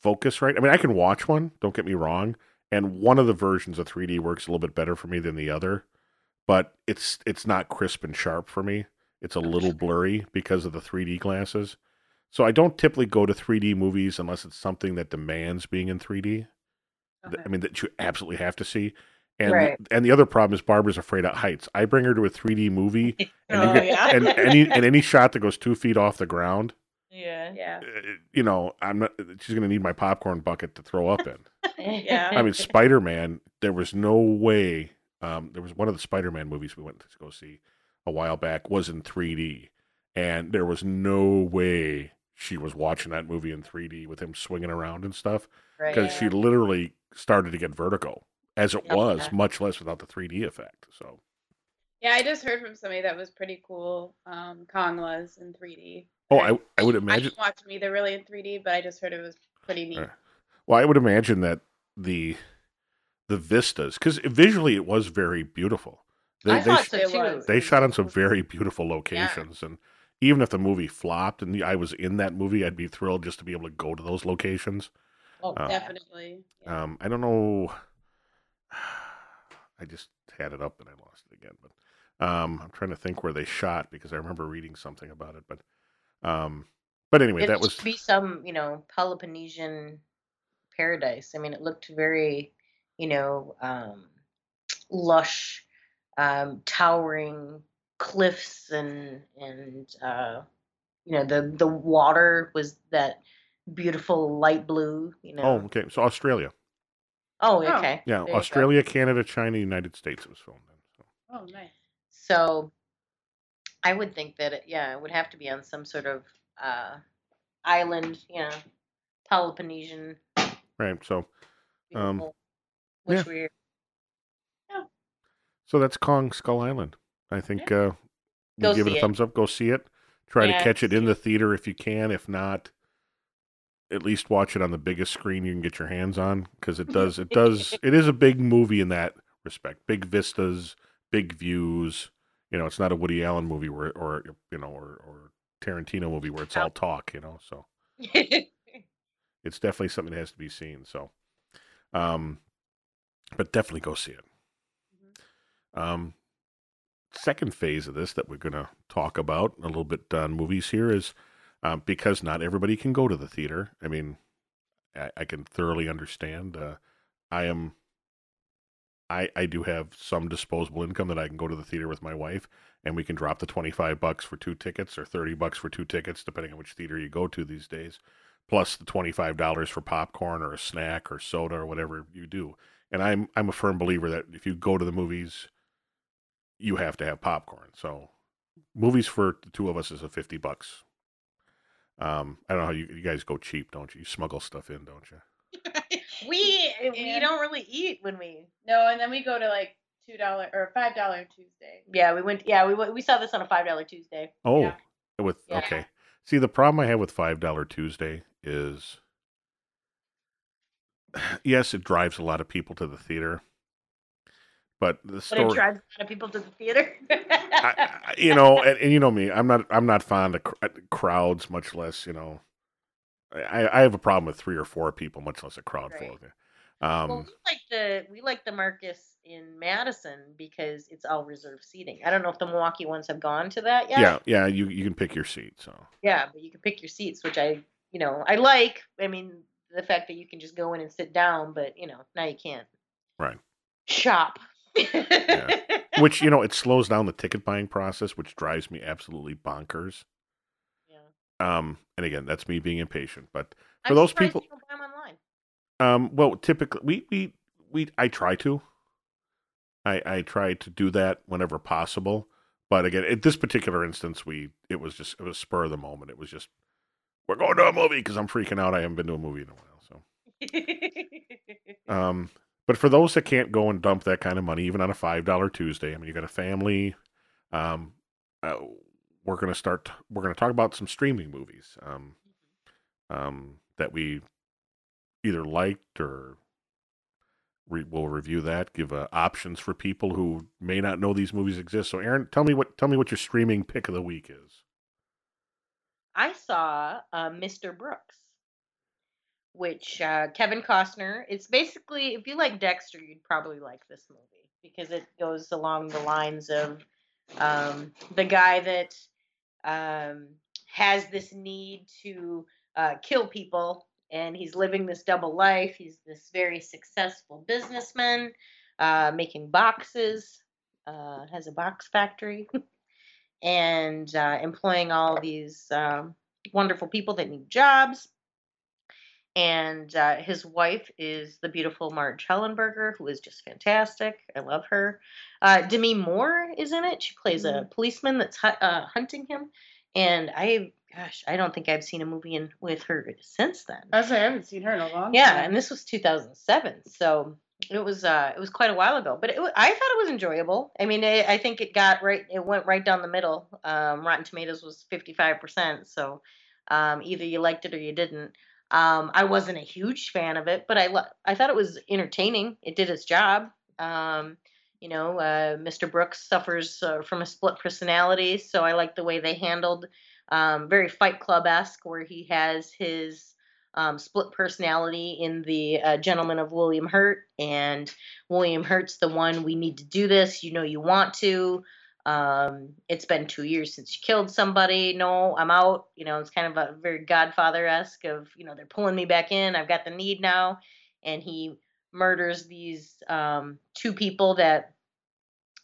focus right. I mean, I can watch one. Don't get me wrong. And one of the versions of 3D works a little bit better for me than the other, but it's it's not crisp and sharp for me. It's a little blurry because of the 3D glasses. So I don't typically go to 3D movies unless it's something that demands being in 3D. Okay. I mean that you absolutely have to see. And Right. and the other problem is Barbara's afraid of heights. I bring her to a 3D movie, [LAUGHS] and, Oh, get, yeah. and any and any shot that goes two feet off the ground, yeah. Yeah. uh, you know, I'm not. She's gonna need my popcorn bucket to throw up in. Yeah. I mean, Spider Man. There was no way. Um, there was one of the Spider Man movies we went to go see a while back was in 3D, and there was no way she was watching that movie in 3D with him swinging around and stuff right. because she literally started to get vertigo as it Yep. was, Yeah. much less without the 3D effect. So Yeah, I just heard from somebody that was pretty cool. Um, Kong was in 3D. Oh, I I would imagine. I imagine. didn't watch them either really in 3D, but I just heard it was pretty neat. Uh, Well, I would imagine that the the vistas, because visually it was very beautiful. They I they, thought sh- so too. they shot on some very beautiful locations, and even if the movie flopped and I was in that movie, I'd be thrilled just to be able to go to those locations. Oh, uh, Definitely. Yeah. Um, I don't know. I just had it up and I lost it again, but um, I'm trying to think where they shot because I remember reading something about it. But um, but anyway, it that must was be some, you know, Peloponnesian paradise. I mean, it looked very, you know, um, lush, um, towering cliffs and and uh, you know the the water was that beautiful light blue. You know. oh okay. So Australia, Oh, Oh. okay. yeah, There. Australia, Canada, China, United States. It was filmed in. So. Oh, nice. So I would think that it, yeah, it would have to be on some sort of uh, island, you know, Peloponnesian. Right. So Um, which yeah. we're so that's Kong Skull Island. I think uh, we give it a it. thumbs up. Go see it. Try Yeah, to catch it in the theater if you can. If not, at least watch it on the biggest screen you can get your hands on because it does. It does. [LAUGHS] It is a big movie in that respect. Big vistas, big views. You know, it's not a Woody Allen movie where, or you know, or or Tarantino movie where it's all talk. You know, so [LAUGHS] it's definitely something that has to be seen. So, um, but definitely go see it. Um, second phase of this that we're going to talk about a little bit on movies here is um, because not everybody can go to the theater. I mean, I, I can thoroughly understand. Uh, I am. I, I do have some disposable income that I can go to the theater with my wife and we can drop the 25 bucks for two tickets or 30 bucks for two tickets depending on which theater you go to these days plus the $25 for popcorn or a snack or soda or whatever you do. And i'm i'm a firm believer that if you go to the movies you have to have popcorn. So movies for the two of us is a 50 bucks. Um i don't know how you, you guys go cheap don't you? You smuggle stuff in don't you [LAUGHS] we we And- don't really eat when we. No, and then we go to like two dollar or five dollar Tuesday. Yeah, we went. Yeah, we we saw this on a five dollar Tuesday. oh Yeah. with Yeah. okay see the problem i have with five dollar tuesday is [SIGHS] yes it drives a lot of people to the theater but the But story it drives a lot of people to the theater. I, I- [LAUGHS] you know, and, and you know me, I'm not I'm not fond of cr- uh, crowds, much less you know. I, I have a problem with three or four people, much less a crowd full of it. Um, well, we like the we like the Marcus in Madison because it's all reserved seating. I don't know if the Milwaukee ones have gone to that yet. yeah, yeah, you you can pick your seat. So Yeah, but you can pick your seats, which I, you know, I like. I mean, the fact that you can just go in and sit down, but you know, now you can't. Right. Shop. [LAUGHS] which you know it slows down the ticket buying process, which drives me absolutely bonkers. Um, and again, that's me being impatient. But For I'm those people- you don't online. Um, well, typically we we we I try to. I I try to do that whenever possible, but again, at this particular instance, we it was just it was spur of the moment. It was just we're going to a movie because I'm freaking out. I haven't been to a movie in a while, so. [LAUGHS] Um, but for those that can't go and dump that kind of money, even on a five dollar Tuesday, I mean, you got a family. Um, uh, we're gonna start. We're gonna talk about some streaming movies. Um, um, that we either liked or re- we'll review that. Give uh, options for people who may not know these movies exist. So, Aaron, tell me what tell me what your streaming pick of the week is. I saw uh, Mr. Brooks, which uh, Kevin Costner. It's basically, if you like Dexter, you'd probably like this movie because it goes along the lines of um, the guy that um, has this need to uh, kill people, and he's living this double life. He's this very successful businessman. uh, making boxes, uh, has a box factory, [LAUGHS] and uh, employing all these um, wonderful people that need jobs. And uh, his wife is the beautiful Marg Helgenberger, who is just fantastic. I love her. Uh, Demi Moore is in it. She plays a policeman that's hu- uh, hunting him. And I, gosh, I don't think I've seen a movie in, with her since then. I was like, I haven't seen her in a long Yeah, time. and this was 2007, so it was uh it was quite a while ago. But it, I thought it was enjoyable. I mean, I, I think it got right. It went right down the middle. Um, Rotten Tomatoes was 55 percent, so um, either you liked it or you didn't. Um, I wasn't a huge fan of it, but I lo- I thought it was entertaining. It did its job. Um, you know, uh, Mr. Brooks suffers uh, from a split personality, so I like the way they handled um, very Fight Club esque, where he has his um, split personality in the uh, Gentleman of William Hurt, and William Hurt's the one we need to do this. You know, you want to. Um, it's been two years since you killed somebody. No, I'm out. You know, it's kind of a very Godfather esque of you know they're pulling me back in. I've got the need now, and he murders these um, two people that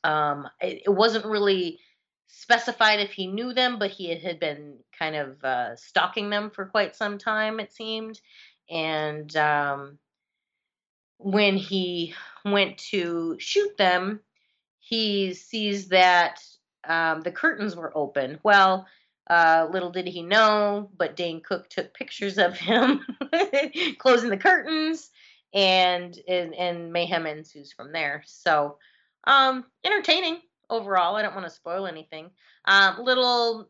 um, it, it wasn't really specified if he knew them, but he had been kind of uh, stalking them for quite some time, it seemed. And um, when he went to shoot them, he sees that um, the curtains were open. Well, uh, little did he know, but Dane Cook took pictures of him [LAUGHS] closing the curtains, and, and and mayhem ensues from there. So, um, entertaining overall. I don't want to spoil anything. Um, little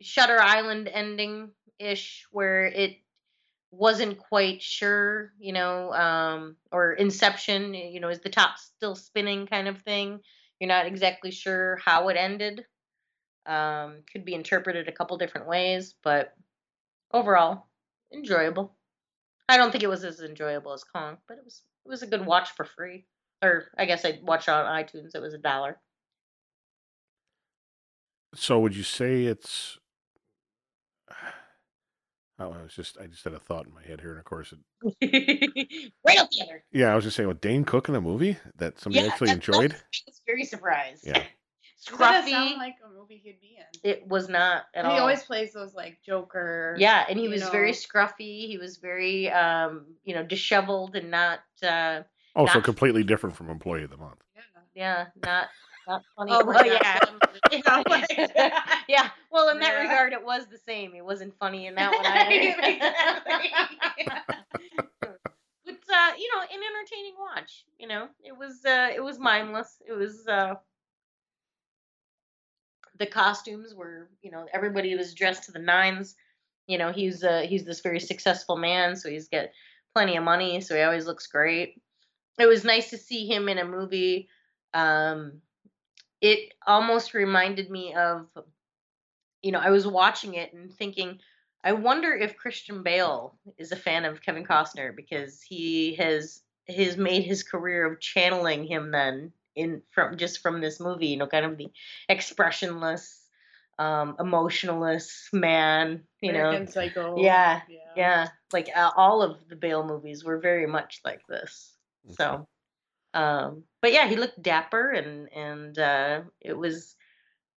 Shutter Island ending ish, where it wasn't quite sure, you know, um, or Inception, you know, is the top still spinning kind of thing. You're not exactly sure how it ended. Um, could be interpreted a couple different ways, but overall, enjoyable. I don't think it was as enjoyable as Kong, but it was it was a good watch for free. Or I guess I watched it on iTunes. It was a dollar. So would you say it's? Oh, I was just I just had a thought in my head here, and of course, it, [LAUGHS] right out the other. yeah, I was just saying, with Dane Cook in a movie that somebody Yeah, actually that- enjoyed. [LAUGHS] I was very surprised. Yeah. [LAUGHS] Scruffy. sound like a movie he'd be in? it was not at he all. always plays those like Joker. yeah, and he you was very scruffy. He was very, um, you know, disheveled and not, uh, Oh, so Not- completely different from Employee of the Month. Yeah. yeah, not, not funny. Oh, well, yeah. [LAUGHS] funny. [LAUGHS] [LAUGHS] yeah. Well, in that Yeah. regard, it was the same. It wasn't funny in that one either. but uh, you know, an entertaining watch. You know, it was uh, it was mindless. It was uh, the costumes were, you know, everybody was dressed to the nines. You know, he's uh, he's this very successful man, so he's got plenty of money, so he always looks great. It was nice to see him in a movie. Um, it almost reminded me of, you know, I was watching it and thinking, I wonder if Christian Bale is a fan of Kevin Costner because he has has made his career of channeling him then in from just from this movie, you know, kind of the expressionless, um, emotionless man, you know. Psycho. Yeah, Yeah. Yeah, like uh, all of the Bale movies were very much like this. So, um, but yeah, he looked dapper, and and uh, it was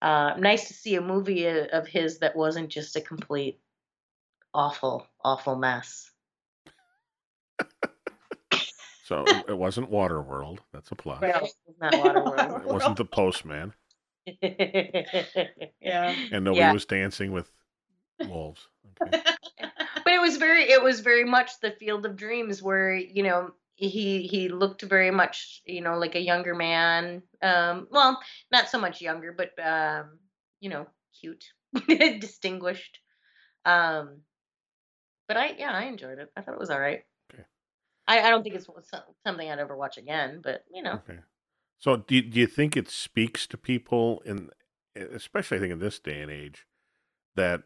uh, nice to see a movie of his that wasn't just a complete awful, awful mess. So it, wasn't Waterworld. That's a plus. No, it was. It wasn't The Postman, [LAUGHS] Yeah. and nobody Yeah. was dancing with wolves. Okay. [LAUGHS] but it was very it was very much the field of dreams where you know he he looked very much you know like a younger man um well not so much younger but um you know cute [LAUGHS] distinguished um but i yeah i enjoyed it i thought it was all right Okay. I, I don't think it's something i'd ever watch again but you know Okay. So do do you think it speaks to people in, especially I think in this day and age, that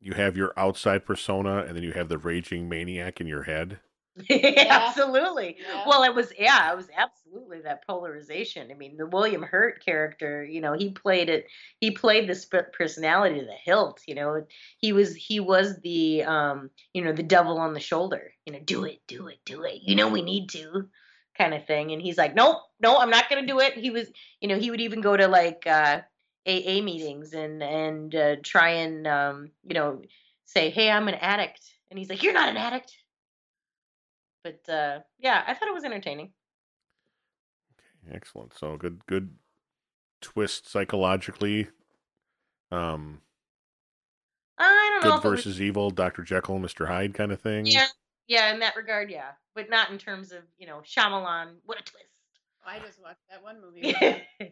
you have your outside persona and then you have the raging maniac in your head? [LAUGHS] absolutely Yeah. well it was yeah it was absolutely that polarization i mean the william hurt character you know he played it he played this personality to the hilt you know he was he was the um you know the devil on the shoulder you know do it do it do it you know we need to kind of thing. And he's like, nope, no, I'm not gonna do it. He was, you know, he would even go to like uh, AA meetings and and uh, try and um, you know say, hey, I'm an addict, and he's like, you're not an addict. But uh, yeah, I thought it was entertaining. Okay, excellent. So good, good twist psychologically. Um, I don't know good if it was- versus evil, Doctor Jekyll, Mister Hyde kind of thing. yeah, yeah, in that regard, yeah, but not in terms of you know Shyamalan. What a twist! I just watched that one movie.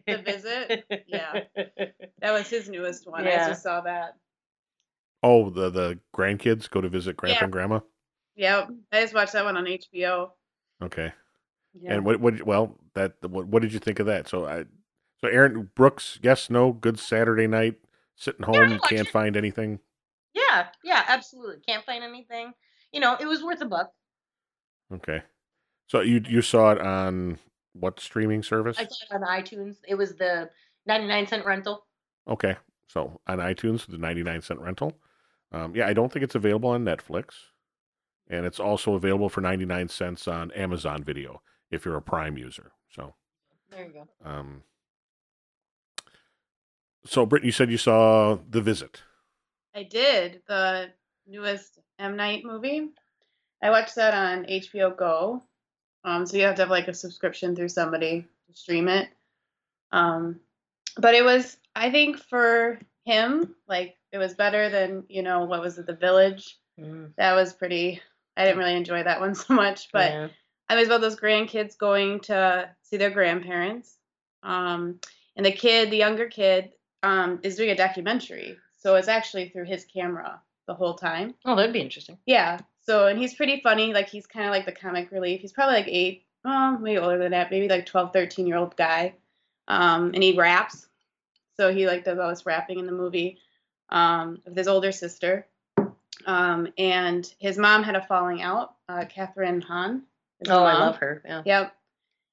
The Visit? Yeah. [LAUGHS] That was his newest one. I just saw that. Oh, the the grandkids go to visit Grandpa Yeah. and Grandma. Yep. I just watched that one on HBO. Okay. Yeah. And what what well that what what did you think of that? So I so Aaron Brooks, yes, no, good Saturday night, sitting home, watched can't it. find anything. Yeah, yeah, absolutely. Can't find anything. You know, it was worth a buck. Okay. So you you saw it on what streaming service? I saw it on iTunes. It was the 99 cent rental. Okay. So on iTunes, the 99 cent rental. Um, yeah, I don't think it's available on Netflix. And it's also available for 99 cents on Amazon Video if you're a Prime user. So, There you go. um, so Britt, you said you saw The Visit. I did the newest M Night movie. I watched that on HBO Go. Um, so you have to have like a subscription through somebody to stream it. Um, but it was, I think, for him, like it was better than you know what was it, The Village. Mm, That was pretty. I didn't really enjoy that one [LAUGHS] so much, but yeah. I was about those grandkids going to see their grandparents. Um, and the kid, the younger kid, um, is doing a documentary. So it's actually through his camera the whole time. Oh, that'd be interesting. Yeah. So, and he's pretty funny. Like, he's kind of like the comic relief. He's probably like eight, oh, maybe older than that, maybe like 12, 13 year old guy. Um, and he raps. So he like does all this rapping in the movie um, with his older sister. Um, and his mom had a falling out, uh, Kathryn Hahn. Oh, I love her. Yeah. Yep.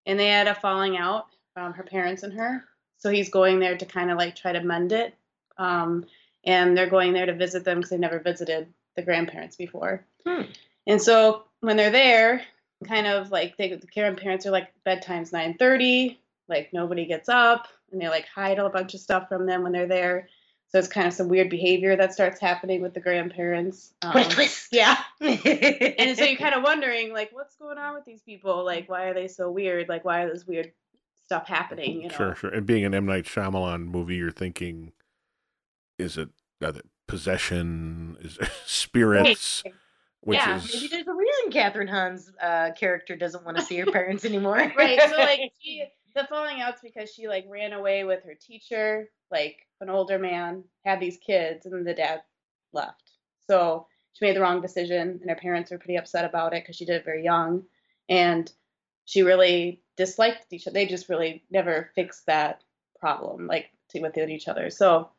And they had a falling out, um, her parents and her. So he's going there to kind of like try to mend it. Um, and they're going there to visit them because they've never visited the grandparents before. Hmm. And so when they're there, kind of like they, the grandparents are like bedtime's 9:30, like nobody gets up, and they like hide a bunch of stuff from them when they're there. So it's kind of some weird behavior that starts happening with the grandparents. What a Um, twist. [LAUGHS] Yeah and and so you're kind of wondering like what's going on with these people like why are they so weird like why is this weird stuff happening you know Sure, sure. And being an M. Night Shyamalan movie, you're thinking, is it uh, possession? Is it [LAUGHS] spirits? Which Yeah, is Maybe there's a reason Kathryn Hahn's uh, character doesn't want to see her parents [LAUGHS] anymore. right so like she the falling out's because she like ran away with her teacher like an older man had these kids and then the dad left. So she made the wrong decision and her parents were pretty upset about it because she did it very young. And she really disliked each other they just really never fixed that problem like within each other. So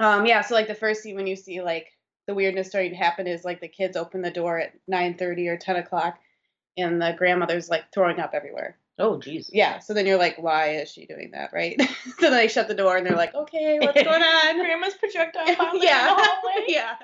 um yeah so like the first scene when you see like the weirdness starting to happen is like the kids open the door at 9:30 or 10 o'clock and the grandmother's like throwing up everywhere oh, jeez. yeah so then you're like why is she doing that right [LAUGHS] so then they shut the door and they're like okay what's [LAUGHS] going on Grandma's projectile vomit [LAUGHS] yeah in the hallway. yeah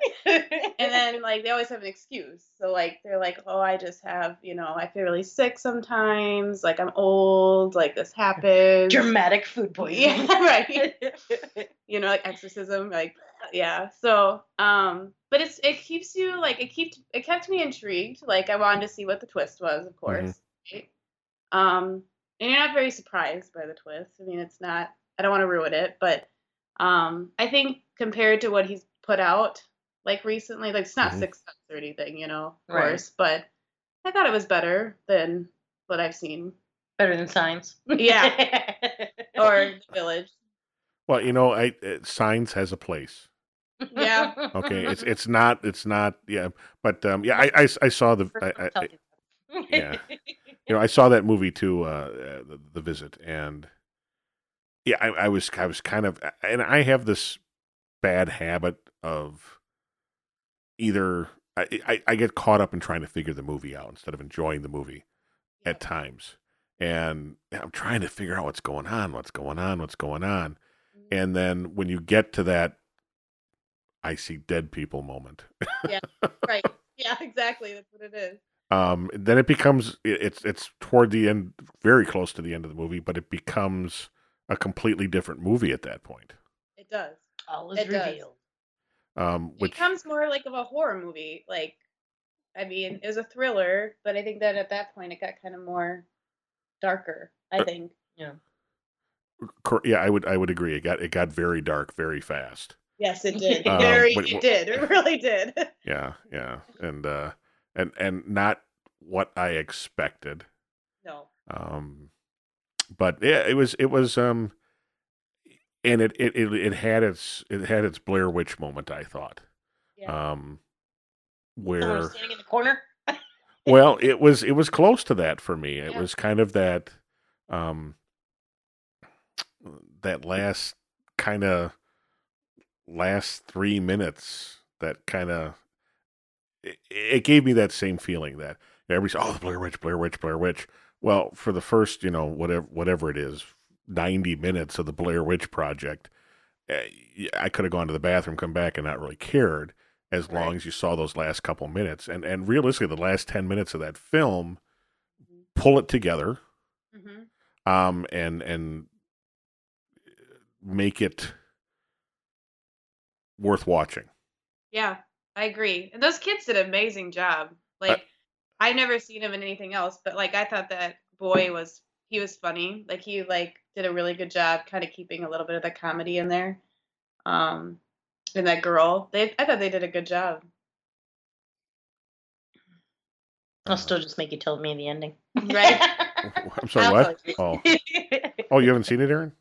and then like they always have an excuse so like they're like oh i just have you know i feel really sick sometimes like i'm old like this happens Dramatic food poisoning. Yeah, right. you know like exorcism like yeah so um but it's it keeps you like it keeps it kept me intrigued like i wanted to see what the twist was of course right? Um and you're not very surprised by the twist i mean it's not i don't want to ruin it but um i think compared to what he's put out like recently like it's not Mhm. Sixth Sense or anything you know of Right. course but i thought it was better than what i've seen Better than signs. Yeah. [LAUGHS] or the village well, you know, I uh, Signs has a place. Yeah. Okay, it's [LAUGHS] it's not it's not yeah, but um yeah, I I, I saw the I, I, yeah. [LAUGHS] you know I saw that movie too, uh, uh the, the Visit, and yeah, I, I was I was kind of and I have this bad habit of either I, I I get caught up in trying to figure the movie out instead of enjoying the movie at times. And I'm trying to figure out what's going on, what's going on, what's going on. And then when you get to that I see dead people moment. Yeah. Right. [LAUGHS] Yeah, [LAUGHS] exactly. That's what it is. Um, then it becomes it- it's it's toward the end, very close to the end of the movie, but it becomes a completely different movie at that point. It does. All is It does. revealed. Um, It becomes more like of a horror movie. Like, I mean, it was a thriller, but I think that at that point it got kind of more darker. I Uh, think. cor- yeah, I would I would agree. It got it got very dark very fast. Yes, it did. [LAUGHS] Um, Very, but- it did. It [LAUGHS] really did. Yeah, yeah, and uh, and and not what I expected. no. Um, but yeah, it was it was um, and it it it, it had its it had its Blair Witch moment. I thought. Yeah. Um, where standing in the corner. [LAUGHS] well, it was it was close to that for me. It Yeah. was kind of that um that last kind of last 3 minutes that kind of it, it gave me that same feeling that everybody's oh the Blair Witch Blair Witch Blair Witch. Well, for the first, you know, whatever whatever it is, 90 minutes of the Blair Witch project, eh, I could have gone to the bathroom, come back and not really cared as Right. long as you saw those last couple minutes. And and realistically, the last ten minutes of that film pull it together, hmm um, and and make it worth watching. Yeah, I agree. And those kids did an amazing job. Like, I've never seen him in anything else, but like, I thought that boy was he was funny. Like, he like did a really good job, kind of keeping a little bit of the comedy in there. Um, and that girl, they I thought they did a good job. I'll still just make you tell me the ending. Right. [LAUGHS] I'm sorry, what? Oh, oh, you haven't seen it, Aaron?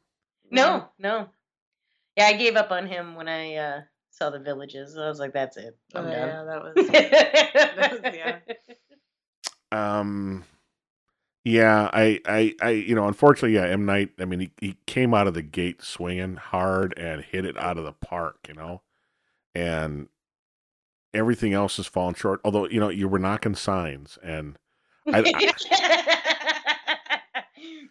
no, no. Yeah, I gave up on him when I uh, saw the villages. I was like, that's it. Oh, I'm yeah, done. that [LAUGHS] was. that was- yeah. Um, yeah, I, I, I, you know, unfortunately, yeah, M Night. I mean, he, he came out of the gate swinging hard and hit it out of the park, you know, and everything else has fallen short. Although, you know, you were knocking signs, and I- [LAUGHS]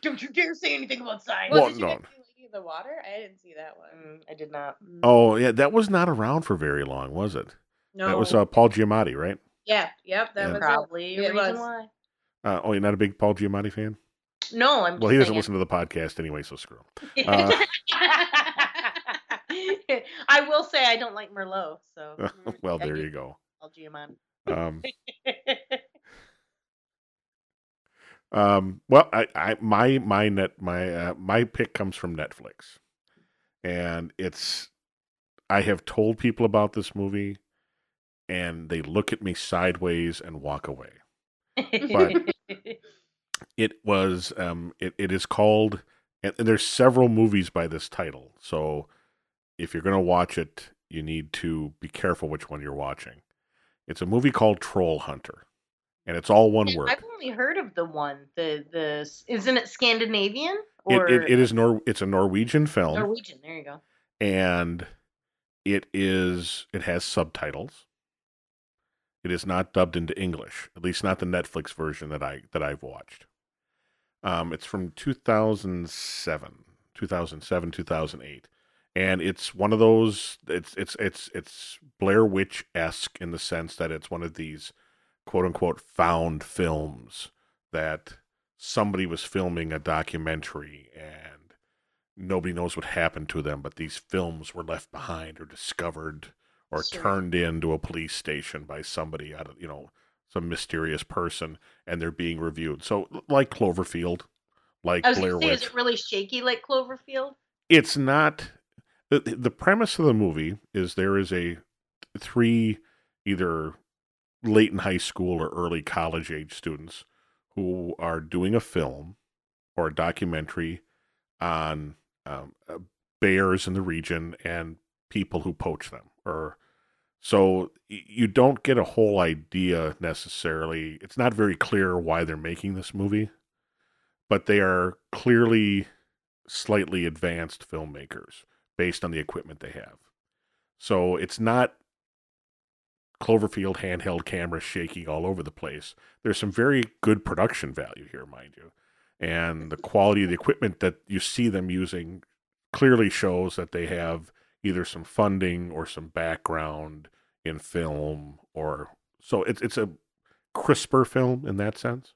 Don't you dare say anything about signs. Well, Well, no. Guys see Lady of the Water? I didn't see that one. Mm, I did not. Oh yeah, that was not around for very long, was it? no. That was uh, Paul Giamatti, right? yeah, yep, that Yeah. was it. Probably a reason was. why. Uh, oh, you're not a big Paul Giamatti fan? No, I'm. Well, he just doesn't saying. listen to the podcast anyway, so screw him. [LAUGHS] Uh, I will say I don't like Merlot, so [LAUGHS] well, there you go. I'll Giamatti. Um, [LAUGHS] Um, well, I, I my my net my uh, my pick comes from Netflix, and it's I have told people about this movie, and they look at me sideways and walk away. But [LAUGHS] It was um it, it is called and, and there's several movies by this title, so if you're gonna watch it, you need to be careful which one you're watching. It's a movie called Troll Hunter, and it's all one word. I've only heard of the one. The the isn't it Scandinavian It, it, it is Nor it's a Norwegian film Norwegian? There you go. and it is it has subtitles. It is not dubbed into English, at least not the Netflix version that I that I've watched. Um, it's from 2007, 2007, 2008, and it's one of those. It's it's it's it's Blair Witch esque in the sense that it's one of these quote unquote found films that somebody was filming a documentary and nobody knows what happened to them, but these films were left behind or discovered or Sure. turned into a police station by somebody out of, you know, some mysterious person and they're being reviewed. So, like Cloverfield, like I was Blair say, Witch. is it really shaky like Cloverfield? it's not. The, the premise of the movie is there is a three either late in high school or early college age students who are doing a film or a documentary on um, uh, bears in the region and people who poach them or so you don't get a whole idea necessarily. It's not very clear why they're making this movie but they are clearly slightly advanced filmmakers based on the equipment they have. So it's not Cloverfield handheld camera shaking all over the place. There's some very good production value here, mind you. And the quality of the equipment that you see them using clearly shows that they have either some funding or some background in film or so it's it's a crisper film in that sense.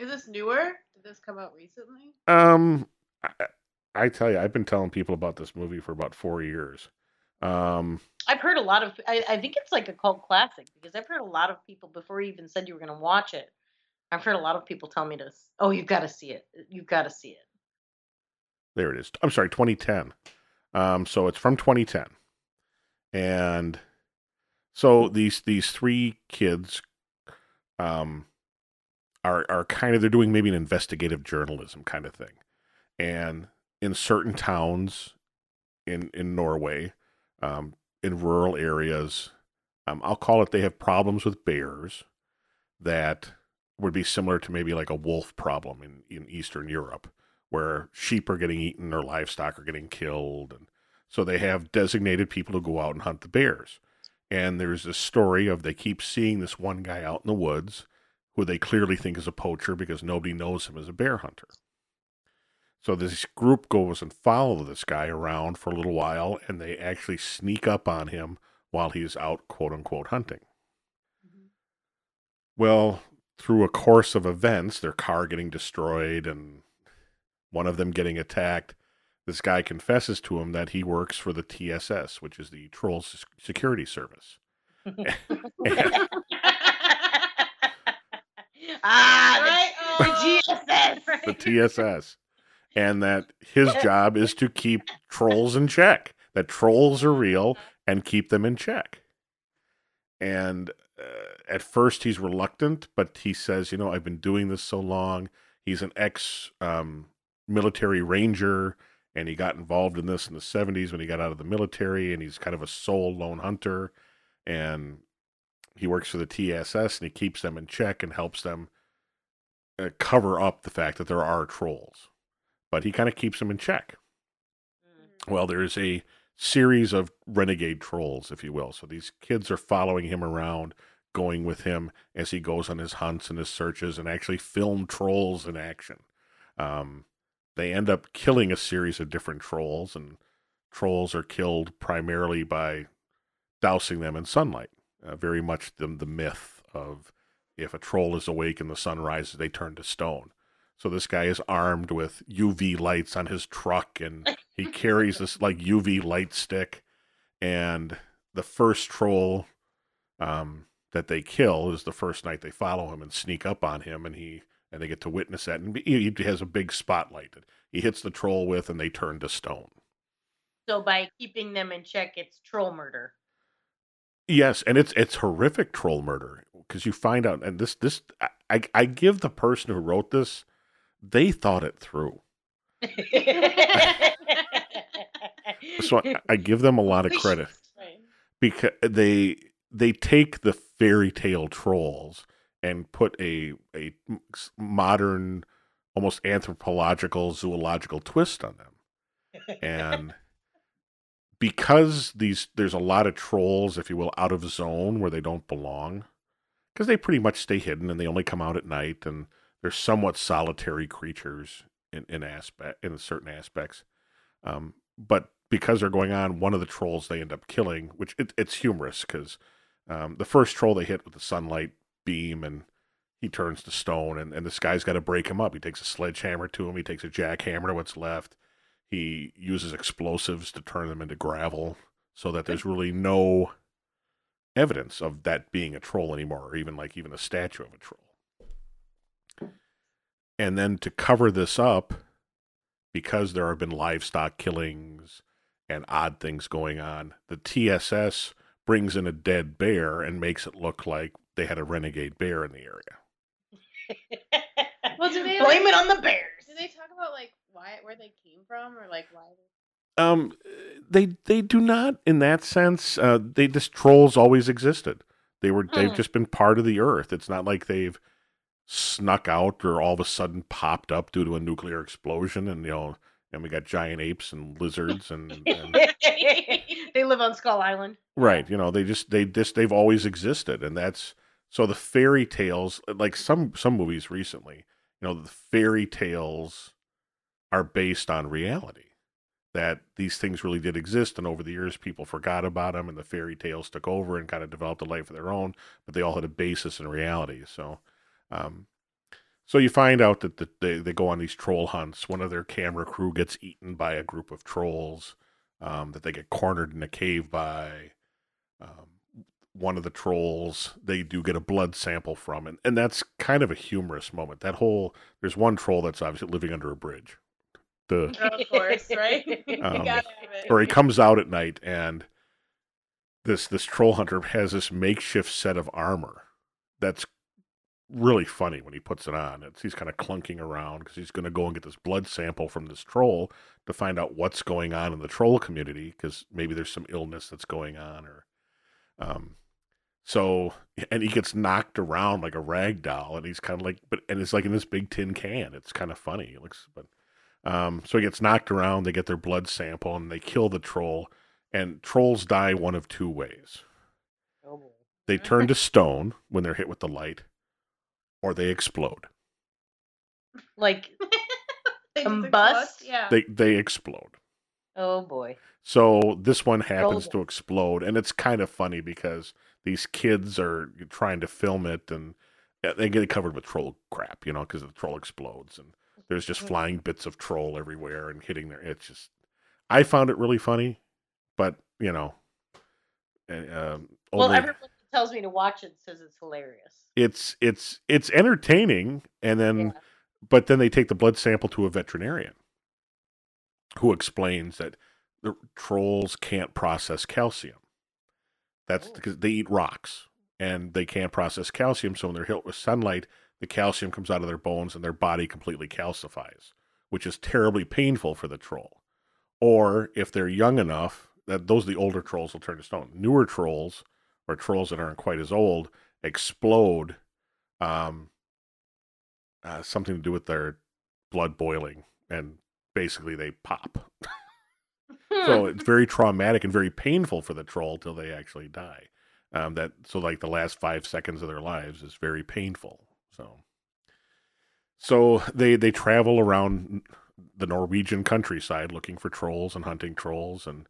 Is this newer? Did this come out recently? Um, I, I tell you, I've been telling people about this movie for about four years. Um, I've heard a lot of. I, I think it's like a cult classic because I've heard a lot of people before you even said you were going to watch it. I've heard a lot of people tell me to. Oh, you've got to see it. You've got to see it. there it is. I'm sorry, 2010. Um, so it's from 2010, and so these these three kids, um, are are kind of they're doing maybe an investigative journalism kind of thing, and in certain towns, in in Norway, um, in rural areas, um, I'll call it they have problems with bears that would be similar to maybe like a wolf problem in in Eastern Europe where sheep are getting eaten or livestock are getting killed and so they have designated people to go out and hunt the bears. And there's this story of they keep seeing this one guy out in the woods who they clearly think is a poacher because nobody knows him as a bear hunter so this group goes and follow this guy around for a little while and they actually sneak up on him while he's out quote unquote hunting well, through a course of events, their car getting destroyed and one of them getting attacked, this guy confesses to him that he works for the TSS, which is the Troll Security Service. [LAUGHS] ah, Right, oh, the GSS. The TSS. And that his [LAUGHS] job is to keep trolls in check, that trolls are real and keep them in check. And uh, at first he's reluctant, but he says, you know, I've been doing this so long. He's an ex um, military ranger, and he got involved in this in the 70s when he got out of the military, and he's kind of a sole lone hunter. And he works for the TSS, and he keeps them in check and helps them uh, cover up the fact that there are trolls. But he kind of keeps them in check. Well, there's a series of renegade trolls, if you will. So these kids are following him around, going with him as he goes on his hunts and his searches, and actually film trolls in action. Um, they end up killing a series of different trolls, and trolls are killed primarily by dousing them in sunlight. Uh, very much the, the myth of if a troll is awake and the sun rises, they turn to stone. So this guy is armed with UV lights on his truck and he [LAUGHS] carries this like UV light stick. And the first troll um, that they kill is the first night they follow him and sneak up on him and he and they get to witness that. And he he has a big spotlight that he hits the troll with and they turn to stone. So by keeping them in check, it's troll murder. Yes, and it's it's horrific troll murder because you find out, and this this I- I I give the person who wrote this, they thought it through. [LAUGHS] So I, I give them a lot of credit because they they take the fairy tale trolls and put a a modern, almost anthropological zoological twist on them, and [LAUGHS] because these there's a lot of trolls, if you will, out of zone where they don't belong, because they pretty much stay hidden and they only come out at night, and they're somewhat solitary creatures in in aspect in certain aspects. Um, but because they're going on, one of the trolls they end up killing, which it, it's humorous because um, the first troll they hit with the sunlight beam and he turns to stone, and, and this guy's got to break him up. He takes a sledgehammer to him, he takes a jackhammer to what's left. He uses explosives to turn them into gravel so that there's really no evidence of that being a troll anymore, or even like even a statue of a troll. And then to cover this up, because there have been livestock killings and odd things going on, the TSS brings in a dead bear and makes it look like they had a renegade bear in the area. [LAUGHS] Well, do they blame like, it on the bears? Do they talk about like why where they came from or like why? They... Um, they they do not in that sense. Uh, they just trolls always existed. They were they've Hmm. just been part of the earth. It's not like they've snuck out or all of a sudden popped up due to a nuclear explosion and you know and we got giant apes and lizards and, and [LAUGHS] they live on Skull Island. Right. You know, they just they just they've always existed, and that's so the fairy tales. Like some some movies recently, you know, the fairy tales are based on reality, that these things really did exist, and over the years people forgot about them, and the fairy tales took over and kind of developed a life of their own, but they all had a basis in reality. So, um, so you find out that the, they they go on these troll hunts. One of their camera crew gets eaten by a group of trolls. Um, that they get cornered in a cave by. Um, one of the trolls they do get a blood sample from and, and that's kind of a humorous moment that whole there's one troll that's obviously living under a bridge the Of course, right? [LAUGHS] Um, it. or he comes out at night and this this troll hunter has this makeshift set of armor that's really funny when he puts it on. It's he's kind of clunking around because he's going to go and get this blood sample from this troll to find out what's going on in the troll community because maybe there's some illness that's going on or um so and he gets knocked around like a rag doll and he's kind of like but and it's like in this big tin can. It's kind of funny. It looks but um, so he gets knocked around. They get their blood sample and they kill the troll. And trolls die one of two ways: Oh, they turn to stone when they're hit with the light, or they explode. Like, [LAUGHS] They combust? explode. Yeah. They they explode. oh boy. So this one happens to explode, and it's kind of funny because these kids are trying to film it, and uh, they get covered with troll crap, you know, because the troll explodes, and there's just Mhm. flying bits of troll everywhere and hitting their. It's just, I found it really funny, but you know, and, um, Well, everyone who tells me to watch it says it's hilarious. it's it's it's entertaining, and then Yeah. but then they take the blood sample to a veterinarian who explains that the trolls can't process calcium. That's Oh. because they eat rocks and they can't process calcium. So when they're hit with sunlight, the calcium comes out of their bones and their body completely calcifies, which is terribly painful for the troll. Or if they're young enough, that those are the older trolls will turn to stone. Newer trolls or trolls that aren't quite as old explode. Um, uh, something to do with their blood boiling, and basically they pop. Hmm. so it's very traumatic and very painful for the troll till they actually die. Um, that so like the last five seconds of their lives is very painful. So, so they they travel around the Norwegian countryside looking for trolls and hunting trolls, and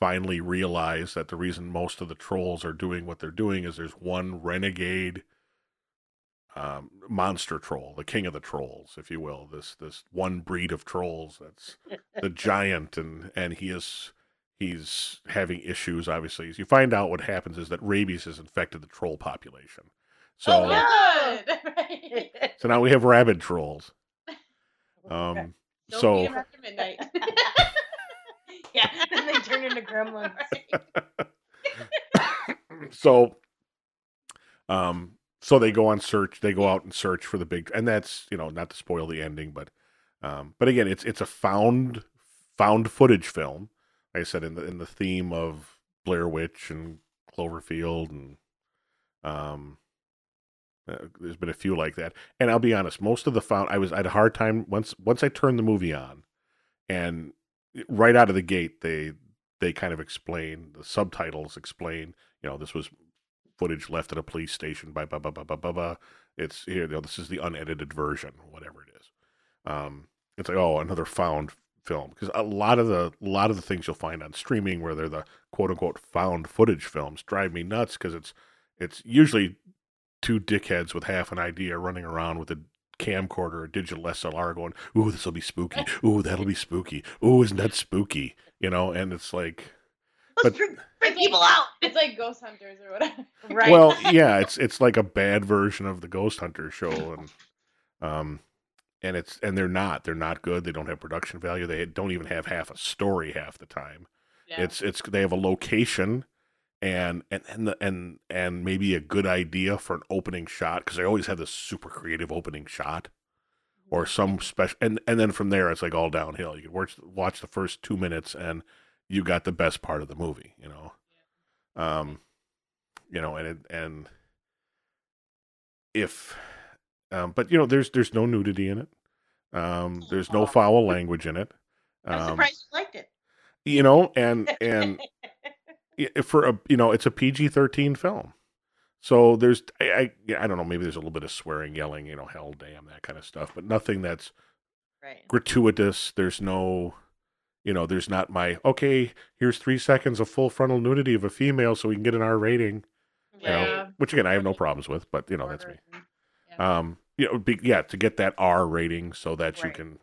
finally realize that the reason most of the trolls are doing what they're doing is there's one renegade um, monster troll, the king of the trolls, if you will. This this one breed of trolls that's [LAUGHS] the giant, and and he is he's having issues. Obviously, As you find out what happens is that rabies has infected the troll population. So Oh. [LAUGHS] Right. so now we have rabid trolls. [LAUGHS] Um, Don't so yeah, [LAUGHS] then they turn into gremlins. [LAUGHS] [LAUGHS] so um so they go on search they go out and search for the big and that's you know not to spoil the ending but um but again it's it's a found found footage film like i said in the in the theme of blair witch and cloverfield and um uh, there's been a few like that. And i'll be honest most of the found i was I had a hard time once once i turned the movie on and right out of the gate they they kind of explain the subtitles explain you know this was footage left at a police station by blah blah blah blah blah blah it's here you know this is the unedited version whatever it is. Um it's like oh another found film. Because a lot of the a lot of the things you'll find on streaming where they're the quote unquote found footage films drive me nuts because it's it's usually two dickheads with half an idea running around with a camcorder or digital SLR going, ooh, this will be spooky. Ooh, that'll be spooky. Ooh, isn't that spooky? You know, and it's like, Let's But- bring people out. [LAUGHS] It's like Ghost Hunters or whatever. Right. well, [LAUGHS] yeah, it's it's like a bad version of the Ghost Hunter show, and um, and it's and they're not they're not good. They don't have production value. They don't even have half a story half the time. Yeah. It's it's they have a location and and and the, and and maybe a good idea for an opening shot because they always have this super creative opening shot or some special and and then from there it's like all downhill. You can watch watch the first two minutes and you got the best part of the movie. You know, um, you know, and it, and if um, but you know, there's there's no nudity in it. Um, there's no foul language in it. I'm Um, surprised you liked it. you know, and and [LAUGHS] for a you know it's a PG thirteen film, so there's I, I I don't know maybe there's a little bit of swearing, yelling, you know, hell, damn, that kind of stuff, but nothing that's right. gratuitous. There's no you know, there's not my okay. Here's three seconds of full frontal nudity of a female, so we can get an R rating. You know, Yeah. which again, I have no problems with, but you know, that's me. Yeah. Um, you know, be, yeah, to get that R rating so that you can,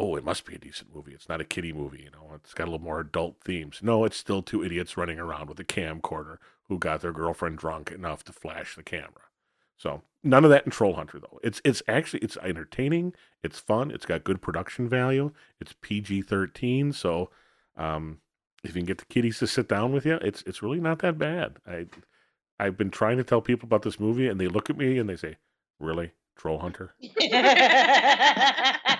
oh, it must be a decent movie. It's not a kiddie movie, you know. It's got a little more adult themes. No, it's still two idiots running around with a camcorder who got their girlfriend drunk enough to flash the camera. So none of that in Troll Hunter though. It's it's actually it's entertaining. It's fun. It's got good production value. It's PG thirteen. So um, if you can get the kiddies to sit down with you, it's it's really not that bad. I I've been trying to tell people about this movie, and they look at me and they say, "Really, Troll Hunter?" [LAUGHS] [LAUGHS]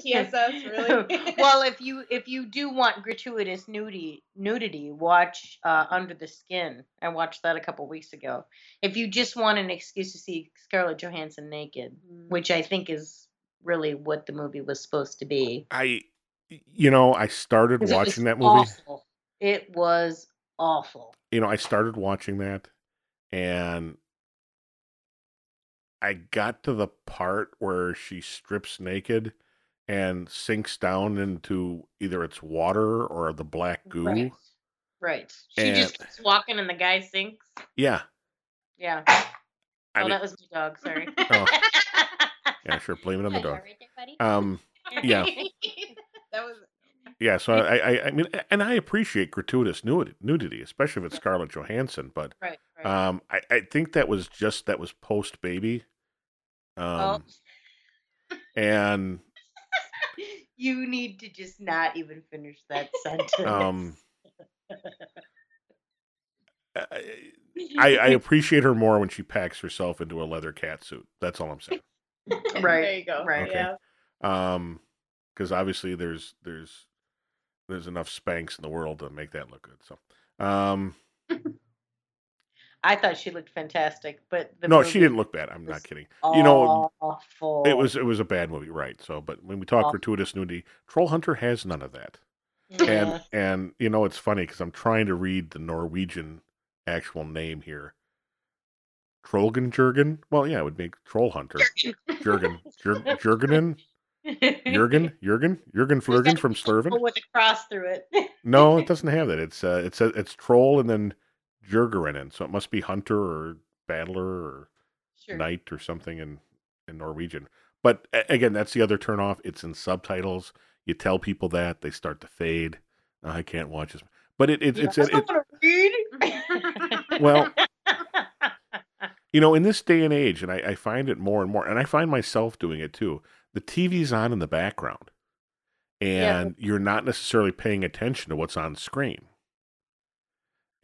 TSS, [LAUGHS] really? well, if you if you do want gratuitous nudity, nudity, watch uh, Under the Skin. I watched that a couple weeks ago. If you just want an excuse to see Scarlett Johansson naked, Mm. which I think is really what the movie was supposed to be. I, you know, I started watching that movie. Awful. It was awful. you know, I started watching that and I got to the part where she strips naked and sinks down into either it's water or the black goo. Right. Right. She just And- keeps walking and the guy sinks. Yeah. Yeah. I oh, mean, that was my dog. Sorry. [LAUGHS] Oh. yeah, sure. Blame it on the dog. Um, yeah. [LAUGHS] that was yeah. So I, I, I mean, and I appreciate gratuitous nudity, nudity, especially if it's Scarlett Johansson. But Right. Right. um, I, I think that was just that was post baby. oh. Um, and you need to just not even finish that sentence. um, I, I I [LAUGHS] appreciate her more when she packs herself into a leather cat suit. That's all I'm saying. [LAUGHS] Right, There you go. right. Okay. Yeah. Um, because obviously there's there's there's enough Spanx in the world to make that look good. So, um, [LAUGHS] I thought she looked fantastic, but the no, she didn't look bad. I'm not kidding. You know, awful. It was it was a bad movie, right? So, but when we talk Awful. gratuitous nudity, Troll Hunter has none of that. Yeah. And and you know it's funny because I'm trying to read the Norwegian actual name here. Trollgen Jurgen? Well, yeah, it would make Troll Hunter. Jurgen. Jur- Jurgenen? Jurgen? [LAUGHS] Jurgen? Jurgen Flurgen from Slurven? with a cross through it. No, it [LAUGHS] doesn't have that. It's uh it's it's Troll and then Jurgerinen. So it must be Hunter or Battler or sure. Knight or something in in Norwegian. But again, that's the other turn off. It's in subtitles. You tell people that they start to fade. "Oh, I can't watch this. But it, it it's I it, don't wanna read. Well, [LAUGHS] you know in this day and age, and I, I find it more and more, and I find myself doing it too. The TV's on in the background, Yeah. and you're not necessarily paying attention to what's on screen.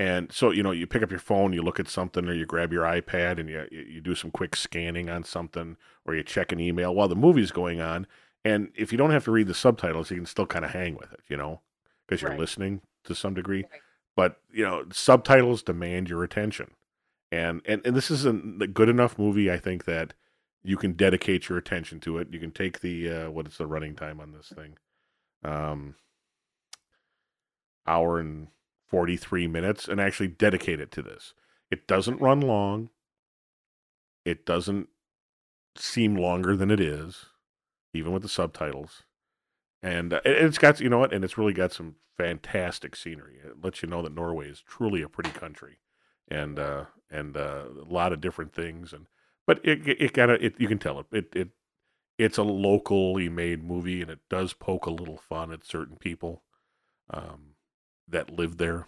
And so, you know, you pick up your phone, you look at something, or you grab your iPad and you you do some quick scanning on something, or you check an email while the movie's going on. And if you don't have to read the subtitles, you can still kind of hang with it, you know, because you're Right. listening to some degree. Right. But you know, subtitles demand your attention, and and and this is a good enough movie, I think that you can dedicate your attention to it. You can take the uh, what is the running time on this thing? Um, hour and 43 minutes and actually dedicate it to this. It doesn't run long. It doesn't seem longer than it is, even with the subtitles. And uh, it- it's got, you know what, and it's really got some fantastic scenery. It lets you know that Norway is truly a pretty country, and uh, and uh, a lot of different things. And but it it, got it you can tell it it it it's a locally made movie, and it does poke a little fun at certain people um, that live there.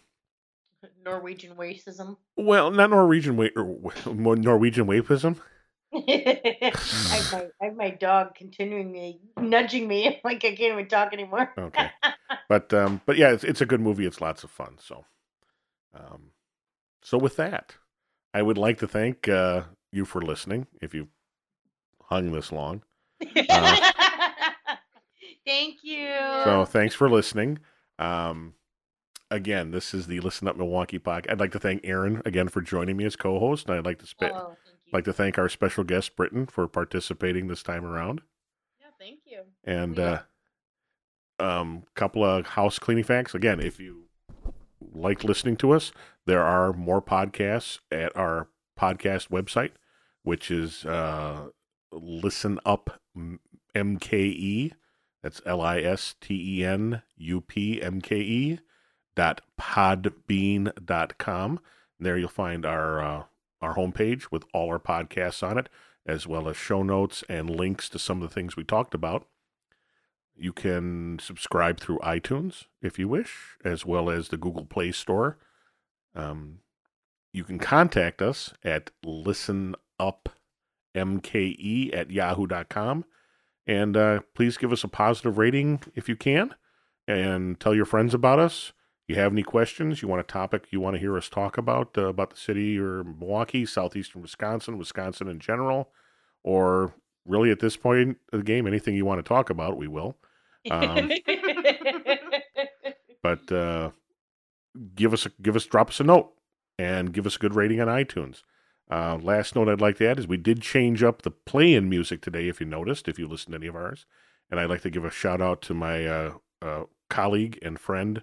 Norwegian racism. Well, not Norwegian wa- or [LAUGHS] Norwegian wapism. [LAUGHS] I, have my, I have my dog continuing me, nudging me [LAUGHS] like I can't even talk anymore. Okay, but um, but yeah, it's it's a good movie. It's lots of fun. So, um, so with that, I would like to thank uh, you for listening. If you hung this long, Thank you. so thanks for listening. Um, again, this is the Listen Up Milwaukee podcast. I'd like to thank Aaron again for joining me as co-host, and I'd like to spe- Oh, thank like to thank our special guest Britton for participating this time around. Yeah, thank you. And Yeah. uh, um, couple of house cleaning facts. Again, if you like listening to us, there are more podcasts at our podcast website, which is uh, Listen Up MKE. That's L I S T E N U P M K E dot podbean dot com. There you'll find our uh, our homepage with all our podcasts on it, as well as show notes and links to some of the things we talked about. You can subscribe through iTunes if you wish, as well as the Google Play Store. Um, you can contact us at listenupmke at yahoo.com. And uh, please give us a positive rating if you can, and tell your friends about us. You have any questions? You want a topic you want to hear us talk about uh, about the city or Milwaukee, southeastern Wisconsin, Wisconsin in general, or really at this point of the game, anything you want to talk about, we will. Um, [LAUGHS] but uh, give us a, give us drop us a note and give us a good rating on iTunes. Uh, last note I'd like to add is we did change up the play-in music today. If you noticed, if you listened to any of ours, and I'd like to give a shout out to my uh, uh, colleague and friend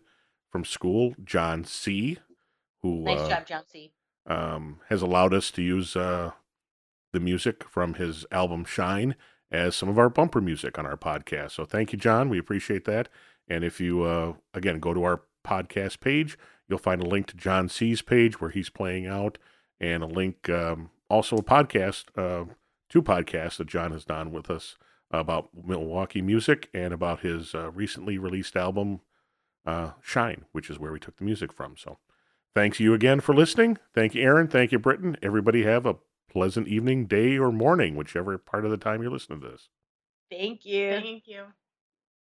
from school, John C, who nice uh, job, John C. um, has allowed us to use uh, the music from his album Shine as some of our bumper music on our podcast. So thank you, John. We appreciate that. And if you, uh, again, go to our podcast page, you'll find a link to John C's page where he's playing out and a link, um, also a podcast, uh, two podcasts that John has done with us about Milwaukee music and about his uh, recently released album, uh, Shine, which is where we took the music from. So thanks you again for listening. Thank you, Aaron. Thank you, Britton. Everybody have a pleasant evening, day, or morning, whichever part of the time you're listening to this. Thank you. Thank you.